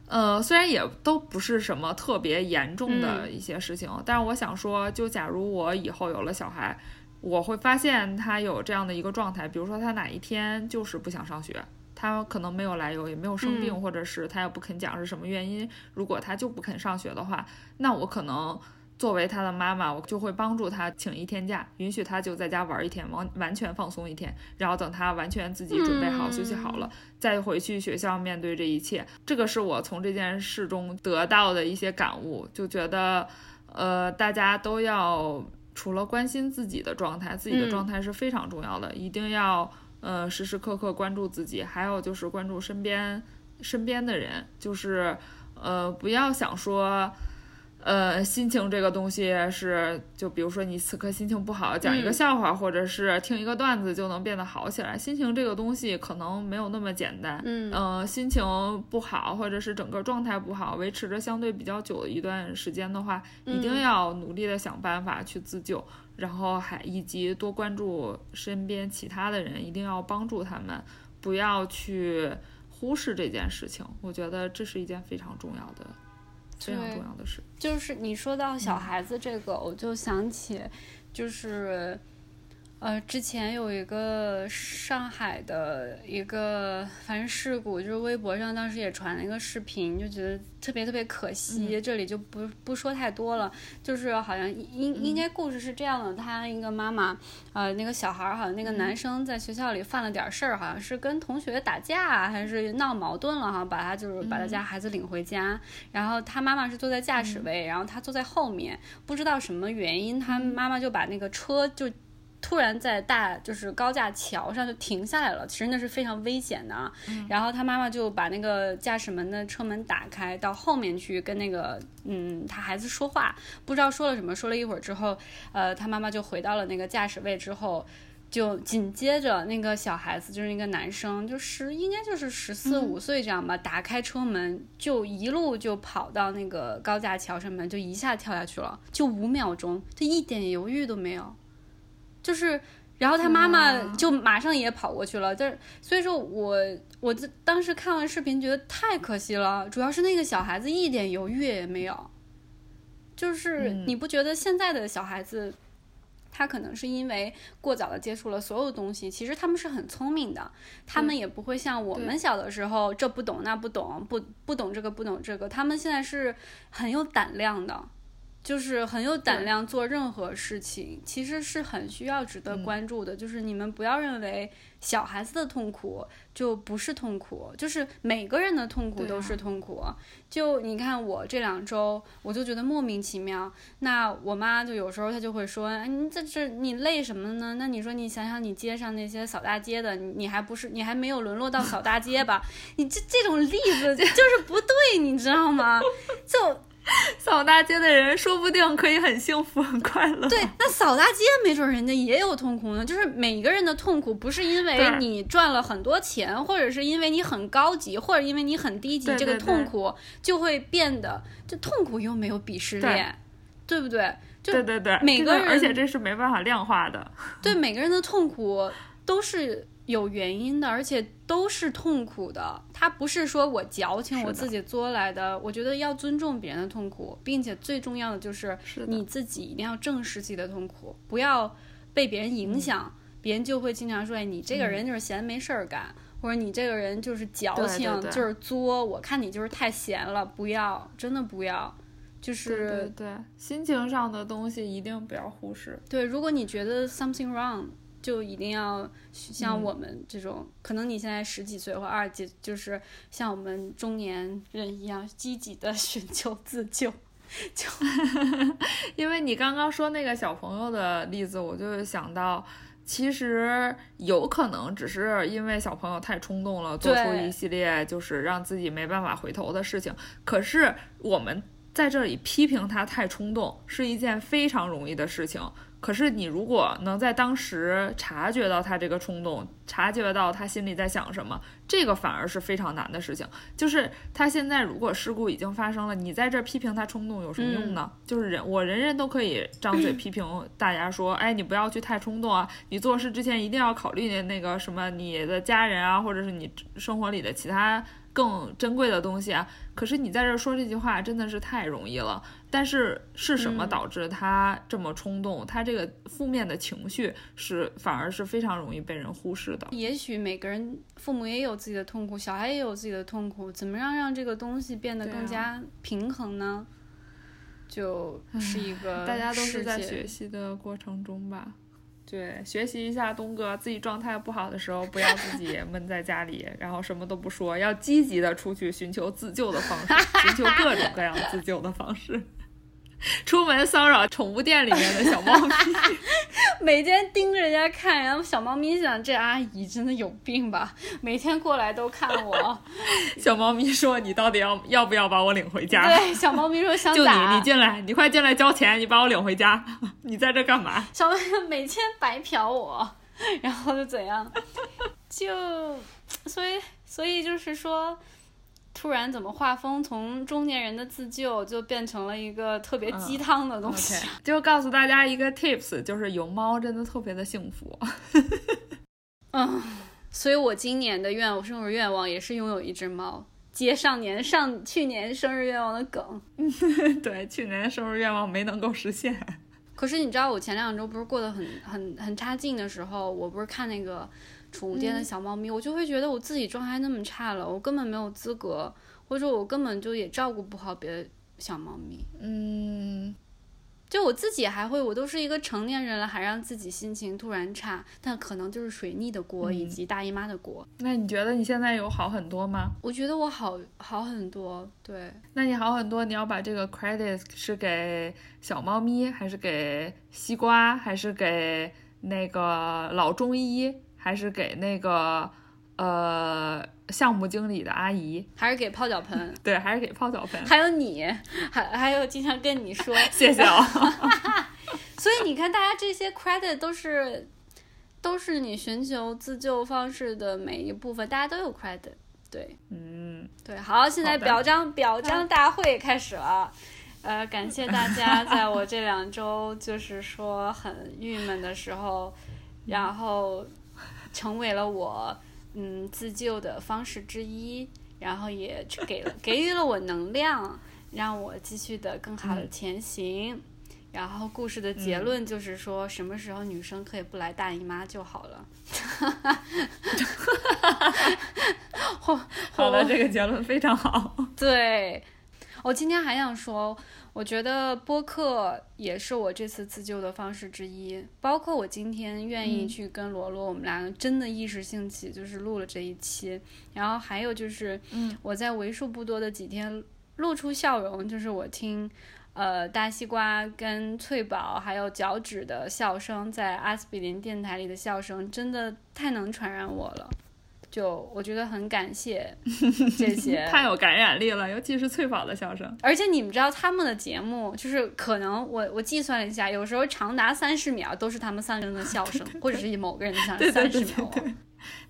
呃，虽然也都不是什么特别严重的一些事情，但是我想说，就假如我以后有了小孩。我会发现他有这样的一个状态，比如说他哪一天就是不想上学，他可能没有来由，也没有生病，或者是他也不肯讲是什么原因。如果他就不肯上学的话，那我可能作为他的妈妈，我就会帮助他请一天假，允许他就在家玩一天，完完全放松一天，然后等他完全自己准备好休息好了，再回去学校面对这一切。这个是我从这件事中得到的一些感悟，就觉得，呃，大家都要。除了关心自己的状态，自己的状态是非常重要的，一定要呃时时刻刻关注自己，还有就是关注身边身边的人，就是呃不要想说。呃，心情这个东西是，就比如说你此刻心情不好，讲一个笑话，或者是听一个段子就能变得好起来。心情这个东西可能没有那么简单。嗯，呃，心情不好，或者是整个状态不好，维持着相对比较久的一段时间的话，一定要努力的想办法去自救，然后还以及多关注身边其他的人，一定要帮助他们，不要去忽视这件事情。我觉得这是一件非常重要的。非常重要的事，就是你说到小孩子这个，我就想起，就是。呃，之前有一个上海的一个反正事故，就是微博上当时也传了一个视频，就觉得特别特别可惜。这里就不不说太多了，就是好像应应该故事是这样的：他一个妈妈，呃，那个小孩儿好像那个男生在学校里犯了点事儿，好像是跟同学打架还是闹矛盾了哈，把他就是把他家孩子领回家，然后他妈妈是坐在驾驶位，然后他坐在后面，不知道什么原因，他妈妈就把那个车就。突然在大就是高架桥上就停下来了，其实那是非常危险的啊。然后他妈妈就把那个驾驶门的车门打开，到后面去跟那个嗯他孩子说话，不知道说了什么，说了一会儿之后，呃他妈妈就回到了那个驾驶位之后，就紧接着那个小孩子，就是那个男生，就十应该就是十四五岁这样吧，打开车门就一路就跑到那个高架桥上面，就一下跳下去了，就五秒钟，就一点犹豫都没有，就是，然后他妈妈就马上也跑过去了，但所以说我我当时看完视频觉得太可惜了，主要是那个小孩子一点犹豫也没有，就是你不觉得现在的小孩子？他可能是因为过早的接触了所有东西，其实他们是很聪明的，他们也不会像我们小的时候这不懂那不懂，不不懂这个不懂这个，他们现在是很有胆量的。就是很有胆量做任何事情，其实是很需要值得关注的。就是你们不要认为小孩子的痛苦就不是痛苦，就是每个人的痛苦都是痛苦。就你看我这两周，我就觉得莫名其妙。那我妈就有时候她就会说：“哎，你这这你累什么呢？那你说你想想你街上那些扫大街的，你还不是你还没有沦落到扫大街吧？你这这种例子 就是不对，你知道吗？就。” 扫大街的人说不定可以很幸福很快乐。对，那扫大街没准人家也有痛苦呢。就是每个人的痛苦不是因为你赚了很多钱，或者是因为你很高级，或者因为你很低级，这个痛苦就会变得就痛苦又没有鄙视链，对不对？对对对，每个人，而且这是没办法量化的。对，每个人的痛苦都是。有原因的，而且都是痛苦的。他不是说我矫情，我自己作来的。我觉得要尊重别人的痛苦，并且最重要的就是你自己一定要正视自己的痛苦，不要被别人影响。别人就会经常说：“哎，你这个人就是闲没事儿干，或者你这个人就是矫情，就是作。”我看你就是太闲了，不要，真的不要。就是对心情上的东西一定不要忽视。对，如果你觉得 something wrong。就一定要像我们这种，可能你现在十几岁或二十几，就是像我们中年人一样积极的 寻求自救。就 因为你刚刚说那个小朋友的例子，我就想到，其实有可能只是因为小朋友太冲动了，做出一系列就是让自己没办法回头的事情。可是我们在这里批评他太冲动，是一件非常容易的事情。可是你如果能在当时察觉到他这个冲动，察觉到他心里在想什么，这个反而是非常难的事情。就是他现在如果事故已经发生了，你在这批评他冲动有什么用呢？就是人我人人都可以张嘴批评大家说，哎，你不要去太冲动啊，你做事之前一定要考虑那个什么你的家人啊，或者是你生活里的其他。更珍贵的东西啊！可是你在这说这句话真的是太容易了。但是是什么导致他这么冲动？他这个负面的情绪是反而是非常容易被人忽视的。也许每个人父母也有自己的痛苦，小孩也有自己的痛苦，怎么样让这个东西变得更加平衡呢？就是一个大家都是在学习的过程中吧。对，学习一下东哥，自己状态不好的时候，不要自己闷在家里，然后什么都不说，要积极的出去寻求自救的方式，寻求各种各样自救的方式。出门骚扰宠物店里面的小猫咪，每天盯着人家看，然后小猫咪想：这阿姨真的有病吧？每天过来都看我。小猫咪说：“你到底要要不要把我领回家？”对，小猫咪说：“想就你，你进来，你快进来交钱，你把我领回家。你在这干嘛？”小猫咪每天白嫖我，然后就怎样？就所以，所以就是说。突然，怎么画风从中年人的自救就变成了一个特别鸡汤的东西？就告诉大家一个 tips，就是有猫真的特别的幸福。嗯，所以我今年的愿生日愿望也是拥有一只猫，接上年上去年生日愿望的梗。对，去年生日愿望没能够实现。可是你知道，我前两周不是过得很很很差劲的时候，我不是看那个。宠物店的小猫咪，我就会觉得我自己状态那么差了，我根本没有资格，或者我根本就也照顾不好别的小猫咪。嗯，就我自己还会，我都是一个成年人了，还让自己心情突然差，但可能就是水逆的锅以及大姨妈的锅。那你觉得你现在有好很多吗？我觉得我好好很多，对。那你好很多，你要把这个 credit 是给小猫咪，还是给西瓜，还是给那个老中医？还是给那个呃项目经理的阿姨，还是给泡脚盆？对，还是给泡脚盆。还有你，还还有经常跟你说 谢谢哦。所以你看，大家这些 credit 都是。都是你寻求自救方式的每一部分，大家都有 credit。对，嗯，对，好，现在表彰表彰大会开始了。呃，感谢大家在我这两周就是说很郁闷的时候，然后成为了我嗯自救的方式之一，然后也给了 给予了我能量，让我继续的更好的前行。然后故事的结论就是说，什么时候女生可以不来大姨妈就好了。哈哈哈哈哈好的，这个结论非常好。对，我今天还想说，我觉得播客也是我这次自救的方式之一。包括我今天愿意去跟罗罗，我们俩真的一时兴起就是录了这一期。然后还有就是，我在为数不多的几天露出笑容，就是我听。呃，大西瓜跟翠宝还有脚趾的笑声，在阿司匹林电台里的笑声，真的太能传染我了。就我觉得很感谢 这些，太有感染力了，尤其是翠宝的笑声。而且你们知道他们的节目，就是可能我我计算了一下，有时候长达三十秒都是他们三个人的笑声，或者是某个人的笑声三十秒。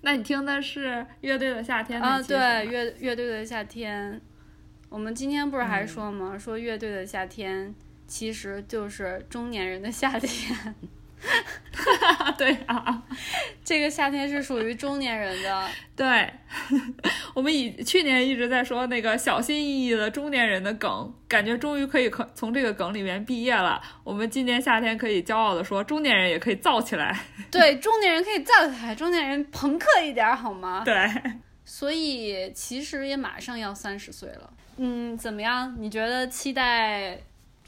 那你听的是乐队的夏天啊？对，乐乐队的夏天。我们今天不是还说吗？说乐队的夏天其实就是中年人的夏天。对啊，这个夏天是属于中年人的。对，我们以去年一直在说那个小心翼翼的中年人的梗，感觉终于可以可从这个梗里面毕业了。我们今年夏天可以骄傲的说，中年人也可以造起来。对，中年人可以造起来，中年人朋克一点好吗？对。所以其实也马上要三十岁了。嗯，怎么样？你觉得期待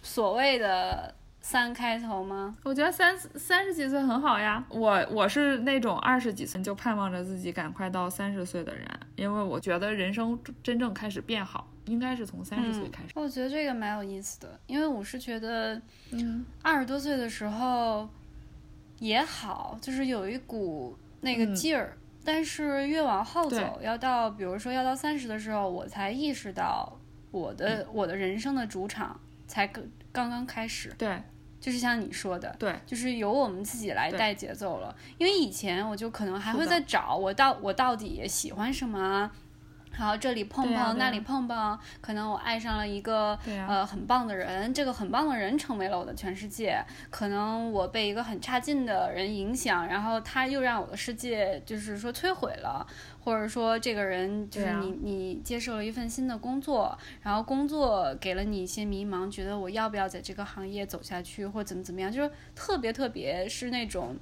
所谓的三开头吗？我觉得三三十几岁很好呀。我我是那种二十几岁就盼望着自己赶快到三十岁的人，因为我觉得人生真正开始变好，应该是从三十岁开始。我觉得这个蛮有意思的，因为我是觉得，嗯，二十多岁的时候也好，就是有一股那个劲儿。但是越往后走，要到比如说要到三十的时候，我才意识到我的我的人生的主场才刚刚刚开始。对，就是像你说的，对，就是由我们自己来带节奏了。因为以前我就可能还会在找我到我到底喜欢什么。然后这里碰碰，那里碰碰，可能我爱上了一个呃很棒的人，这个很棒的人成为了我的全世界。可能我被一个很差劲的人影响，然后他又让我的世界就是说摧毁了，或者说这个人就是你你接受了一份新的工作，然后工作给了你一些迷茫，觉得我要不要在这个行业走下去，或怎么怎么样，就是特别特别是那种。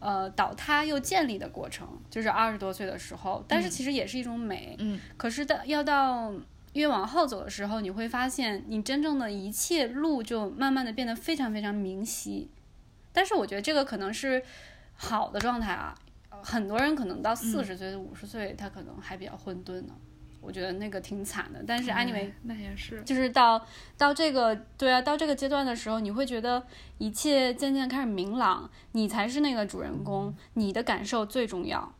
呃，倒塌又建立的过程，就是二十多岁的时候，但是其实也是一种美。嗯，可是到要到越往后走的时候，你会发现，你真正的一切路就慢慢的变得非常非常明晰。但是我觉得这个可能是好的状态啊，很多人可能到四十岁、五十岁，他可能还比较混沌呢。我觉得那个挺惨的，但是 anyway，那也是，就是到到这个对啊，到这个阶段的时候，你会觉得一切渐渐开始明朗，你才是那个主人公，你的感受最重要。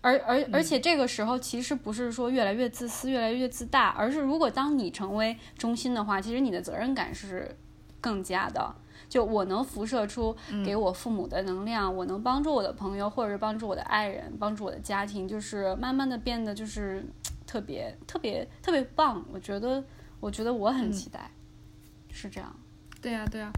而而而且这个时候其实不是说越来越自私、越来越自大，而是如果当你成为中心的话，其实你的责任感是更加的。就我能辐射出给我父母的能量，我能帮助我的朋友，或者是帮助我的爱人，帮助我的家庭，就是慢慢的变得就是。特别特别特别棒，我觉得，我觉得我很期待，是这样。对呀，对呀，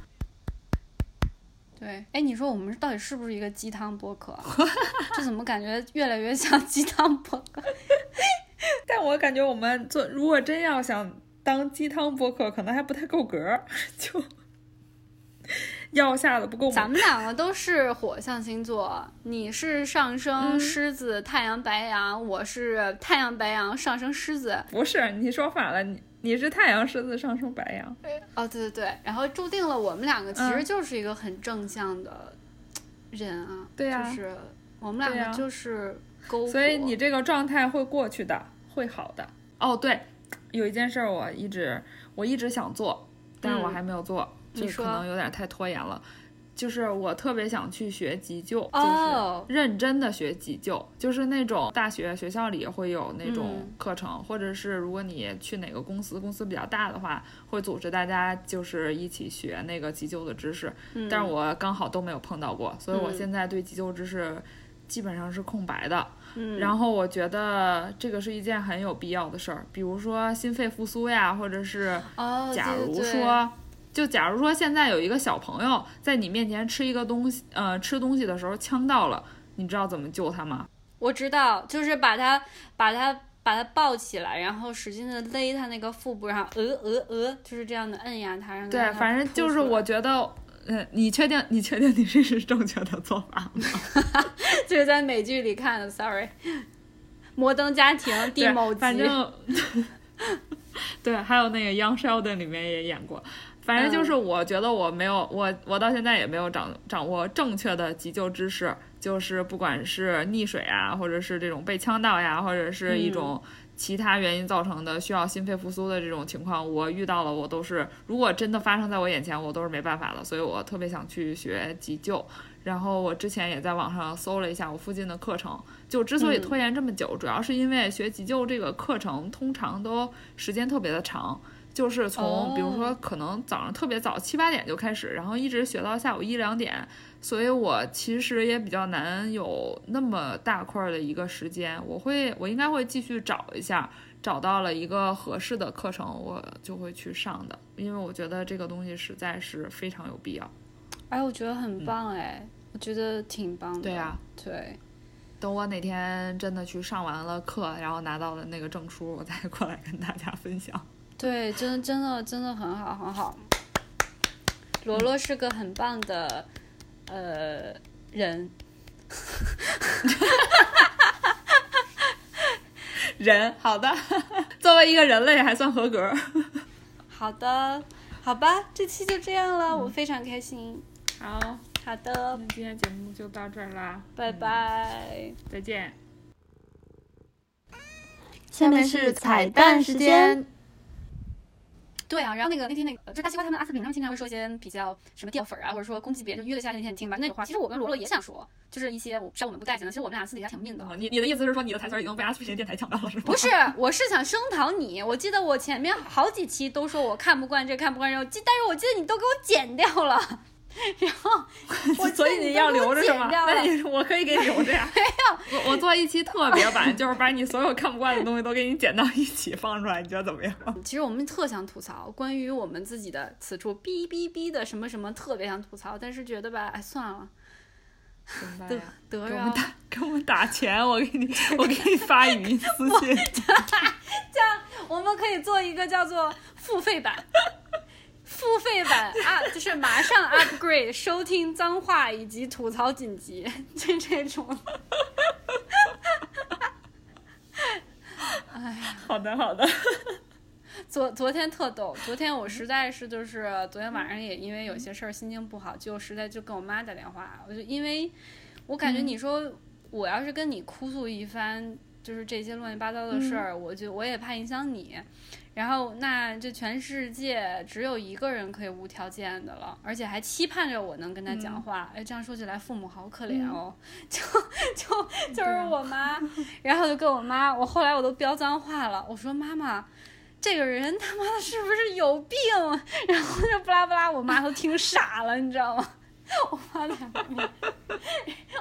对。哎，你说我们到底是不是一个鸡汤播客？这怎么感觉越来越像鸡汤播客？但我感觉我们做，如果真要想当鸡汤播客，可能还不太够格，就。药下的不够。咱们两个都是火象星座，你是上升狮子，太阳白羊，我是太阳白羊，上升狮子。不是，你说反了，你你是太阳狮子，上升白羊。哦，对对对，然后注定了我们两个其实就是一个很正向的人啊。对呀，就是我们两个就是勾。所以你这个状态会过去的，会好的。哦，对，有一件事我一直我一直想做，但是我还没有做。就可能有点太拖延了，就是我特别想去学急救，就是认真的学急救，就是那种大学学校里会有那种课程，或者是如果你去哪个公司，公司比较大的话，会组织大家就是一起学那个急救的知识。但是我刚好都没有碰到过，所以我现在对急救知识基本上是空白的。嗯，然后我觉得这个是一件很有必要的事儿，比如说心肺复苏呀，或者是哦，假如对对对。说，就假如说现在有一个小朋友在你面前吃一个东西，呃，吃东西的时候呛到了，你知道怎么救他吗？我知道，就是把他把他把他抱起来，然后使劲的勒他那个腹部，然后呃呃呃，就是这样的摁压他，让他对，反正就是我觉得，嗯，你确定你确定你这是正确的做法吗？就是在美剧里看的，sorry。摩登家庭第对某集，反正 对，还有那个《Young Sheldon》里面也演过。反正就是我觉得我没有我我到现在也没有掌掌握正确的急救知识，就是不管是溺水啊，或者是这种被呛到呀，或者是一种其他原因造成的需要心肺复苏的这种情况，我遇到了我都是如果真的发生在我眼前，我都是没办法的，所以我特别想去学急救。然后我之前也在网上搜了一下我附近的课程，就之所以嗯。拖延这么久，主要是因为学急救这个课程通常都时间特别的长，就是从比如说哦可能早上特别早七八点就开始，然后一直学到下午一两点，所以我其实也比较难有那么大块儿的一个时间，我会我应该会继续找一下。找到了一个合适的课程，我就会去上的，因为我觉得这个东西实在是非常有必要。哎，我觉得很棒哎，我觉得挺棒的。对啊，对，等我哪天真的去上完了课，然后拿到了那个证书，我再过来跟大家分享。对，真的真的真的很好很好。罗罗是个很棒的呃人，人，好的，作为一个人类还算合格。好的，好吧，这期就这样了，我非常开心。好，好的那，今天节目就到这儿啦，拜拜。再见。下面是彩蛋时间。对啊，然后那个那天那个，就大西瓜他们阿司匹林他们经常会说一些比较什么掉粉儿啊，或者说攻击别人，就约了下那天听吧那种话。其实我跟罗罗也想说，就是一些我虽然我们不待见的，其实我们俩私底下挺命的。你你的意思是说你的台词已经被阿司匹林电台抢到了是吗？不是，我是想声讨你。我记得我前面好几期都说我看不惯这看不惯这，记但是我记得你都给我剪掉了。然后 我所以你要留着是吗？那你我可以给你留着呀。没有，我我做一期特别版，就是把你所有看不惯的东西都给你剪到一起放出来，你觉得怎么样？其实我们特想吐槽关于我们自己的此处哔哔哔的什么什么，特别想吐槽，但是觉得吧，哎，算了，得怎么办呀？得着给我们。打给我们打钱，我给你我给你发语音私信。这样我们可以做一个叫做付费版，付费版啊，就是马上 upgrade 收听脏话以及吐槽紧急，就这种。哎呀好的好的。昨昨天特逗，昨天我实在是就是昨天晚上也因为有些事儿心情不好，就实在就跟我妈打电话，我就因为我感觉你说我要是跟你哭诉一番，就是这些乱七八糟的事儿，我就我也怕影响你。然后，那这全世界只有一个人可以无条件的了，而且还期盼着我能跟他讲话。哎，这样说起来，父母好可怜哦，就就就是我妈。然后就跟我妈，我后来我都飙脏话了，我说妈妈。这个人他妈的是不是有病？然后就不拉不拉，我妈都听傻了，你知道吗？我妈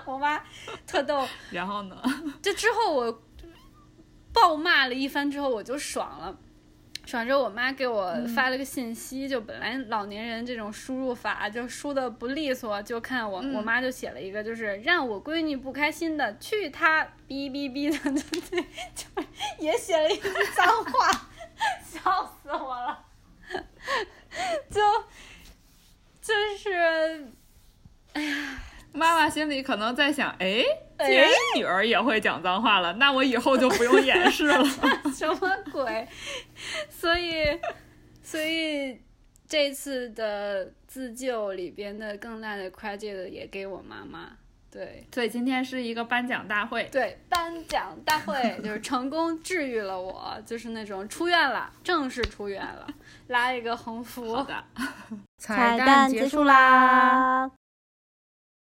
我妈特逗。然后呢？这之后我暴骂了一番之后，我就爽了。爽之后，我妈给我发了个信息，就本来老年人这种输入法就输的不利索，就看我、我妈就写了一个，就是让我闺女不开心的，去她哔哔哔的，就对，就也写了一句脏话，笑死我了，就就是妈妈心里可能在想，哎，哎既然女儿也会讲脏话了，那我以后就不用掩饰了。什么鬼？所以，所以这次的自救里边的更大的 credit 也给我妈妈。对所以今天是一个颁奖大会。对，颁奖大会 就是成功治愈了我，就是那种出院了，正式出院了，拉一个横幅。好的，彩蛋结束啦！